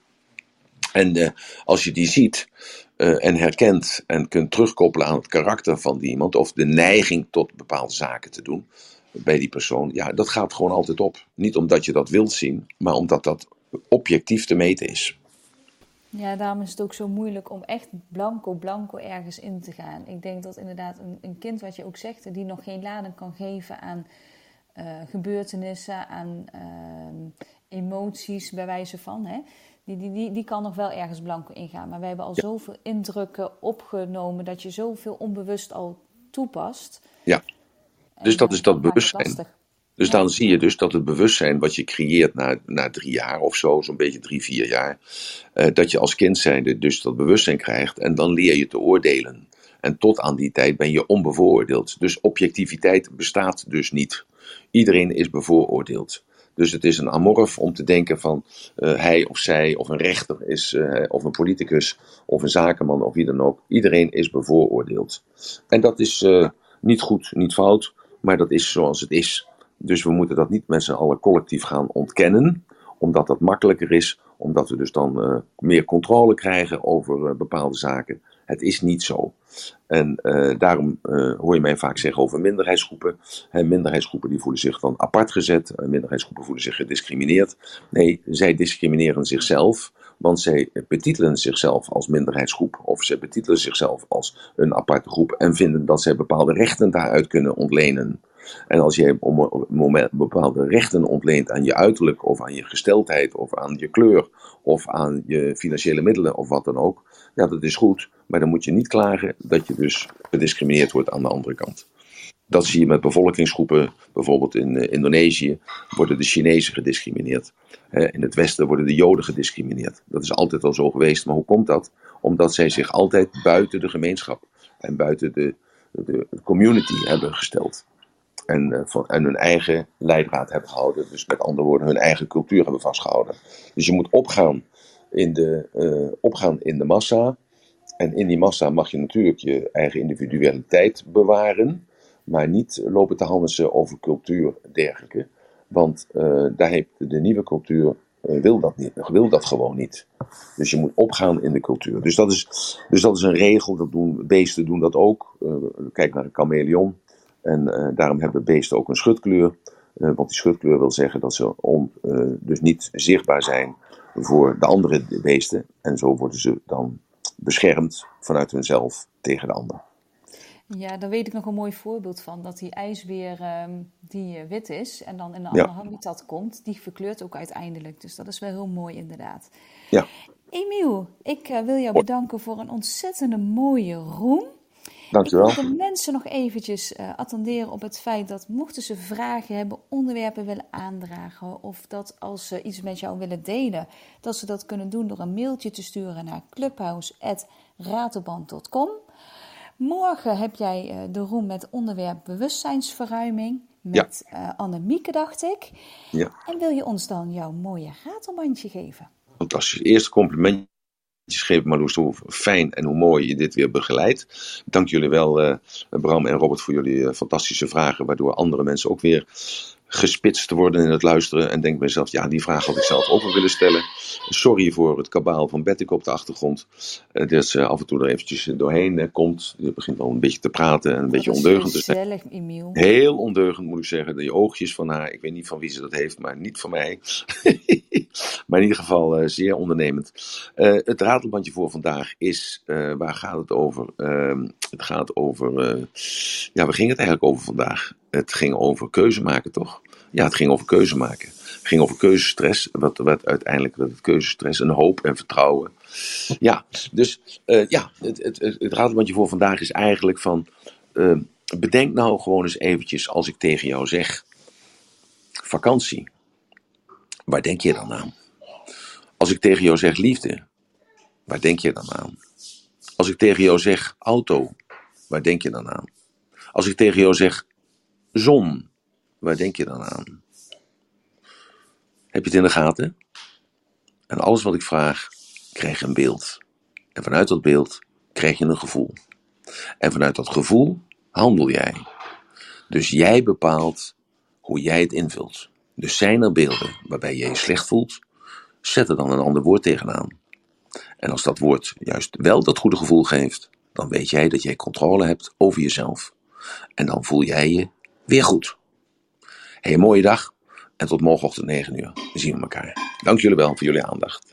En uh, als je die ziet uh, en herkent en kunt terugkoppelen aan het karakter van die iemand, of de neiging tot bepaalde zaken te doen, bij die persoon, ja, dat gaat gewoon altijd op. Niet omdat je dat wilt zien, maar omdat dat objectief te meten is. Ja, daarom is het ook zo moeilijk om echt blanco blanco ergens in te gaan. Ik denk dat inderdaad een, een kind, wat je ook zegt, die nog geen lading kan geven aan uh, gebeurtenissen, aan uh, emoties bij wijze van, hè, die, die, die, die kan nog wel ergens blanco ingaan. Maar wij hebben al ja. zoveel indrukken opgenomen dat je zoveel onbewust al toepast. Ja. Dus dat is dat bewustzijn. Dus dan zie je dus dat het bewustzijn wat je creëert na, na drie jaar of zo, zo'n beetje drie, vier jaar, uh, dat je als kind zijnde dus dat bewustzijn krijgt en dan leer je te oordelen. En tot aan die tijd ben je onbevooroordeeld. Dus objectiviteit bestaat dus niet. Iedereen is bevooroordeeld. Dus het is een amorf om te denken van uh, hij of zij of een rechter is, uh, of een politicus of een zakenman of wie dan ook. Iedereen is bevooroordeeld. En dat is uh, niet goed, niet fout maar dat is zoals het is. Dus we moeten dat niet met z'n allen collectief gaan ontkennen, omdat dat makkelijker is, omdat we dus dan uh, meer controle krijgen over uh, bepaalde zaken. Het is niet zo. En uh, daarom hoor je mij vaak zeggen over minderheidsgroepen. He, minderheidsgroepen die voelen zich dan apart gezet, minderheidsgroepen voelen zich gediscrimineerd. Nee, zij discrimineren zichzelf. Want zij betitelen zichzelf als minderheidsgroep of zij betitelen zichzelf als een aparte groep en vinden dat zij bepaalde rechten daaruit kunnen ontlenen. En als jij op een moment bepaalde rechten ontleent aan je uiterlijk of aan je gesteldheid of aan je kleur of aan je financiële middelen of wat dan ook, ja dat is goed, maar dan moet je niet klagen dat je dus gediscrimineerd wordt aan de andere kant. Dat zie je met bevolkingsgroepen, bijvoorbeeld in uh, Indonesië worden de Chinezen gediscrimineerd. In het Westen worden de Joden gediscrimineerd. Dat is altijd al zo geweest, maar hoe komt dat? Omdat zij zich altijd buiten de gemeenschap en buiten de, de community hebben gesteld. En, uh, van, hun eigen leidraad hebben gehouden. Dus met andere woorden, hun eigen cultuur hebben vastgehouden. Dus je moet opgaan in de, opgaan in de massa. En in die massa mag je natuurlijk je eigen individualiteit bewaren maar niet lopen te handelen over cultuur en dergelijke. Want uh, daar heeft de nieuwe cultuur uh, wil, dat niet, wil dat gewoon niet. Dus je moet opgaan in de cultuur. Dus dat is, dus dat is een regel. Dat doen, beesten doen dat ook. Uh, kijk naar een chameleon. En daarom hebben beesten ook een schutkleur. want die schutkleur wil zeggen dat ze on, dus niet zichtbaar zijn voor de andere beesten. En zo worden ze dan beschermd vanuit hunzelf tegen de ander. Ja, daar weet ik nog een mooi voorbeeld van. Dat die ijsbeer um, die wit is en dan in een andere habitat komt, die verkleurt ook uiteindelijk. Dus dat is wel heel mooi inderdaad. Ja. Emiel, ik uh, wil jou bedanken voor een ontzettende mooie roem. Dankjewel. Ik wil de mensen nog eventjes uh, attenderen op het feit dat mochten ze vragen hebben, onderwerpen willen aandragen of dat als ze iets met jou willen delen, dat ze dat kunnen doen door een mailtje te sturen naar clubhouse.ratelband.com. Morgen heb jij uh, de roem met onderwerp bewustzijnsverruiming met ja. uh, Annemieke, dacht ik. Ja. En wil je ons dan jouw mooie ratelbandje geven? Fantastisch. Eerste compliment geven, Marloes, hoe fijn en hoe mooi je dit weer begeleidt. Dank jullie wel, uh, Bram en Robert, voor jullie fantastische vragen, waardoor andere mensen ook weer gespitst te worden in het luisteren. En denk mezelf, ja, die vraag had ik zelf ook wel willen stellen. Sorry voor het kabaal van Betty op de achtergrond. Uh, dat ze af en toe er eventjes doorheen uh, komt. Je begint al een beetje te praten en een beetje ondeugend te zijn. Emiel. Heel ondeugend moet ik zeggen. Die oogjes van haar, ik weet niet van wie ze dat heeft, maar niet van mij. maar in ieder geval uh, zeer ondernemend. het ratelbandje voor vandaag is, waar gaat het over? Ehm, het gaat over, ja, waar ging het eigenlijk over vandaag? Het ging over keuze maken, toch? Ja, het ging over keuze maken. Het ging over keuzestress, wat, wat uiteindelijk wat het keuzestress, een hoop en vertrouwen. Ja, dus uh, ja, het, het, het, het voor vandaag is eigenlijk van, uh, bedenk nou gewoon eens eventjes als ik tegen jou zeg, vakantie, waar denk je dan aan? Als ik tegen jou zeg liefde, waar denk je dan aan? Als ik tegen jou zeg auto, waar denk je dan aan? Als ik tegen jou zeg zon, waar denk je dan aan? Heb je het in de gaten? En alles wat ik vraag, krijg je een beeld. En vanuit dat beeld krijg je een gevoel. En vanuit dat gevoel handel jij. Dus jij bepaalt hoe jij het invult. Dus zijn er beelden waarbij je je slecht voelt, zet er dan een ander woord tegenaan. En als dat woord juist wel dat goede gevoel geeft, dan weet jij dat jij controle hebt over jezelf. En dan voel jij je weer goed. Hey, een mooie dag en tot morgenochtend 9 uur. We zien we elkaar. Dank jullie wel voor jullie aandacht.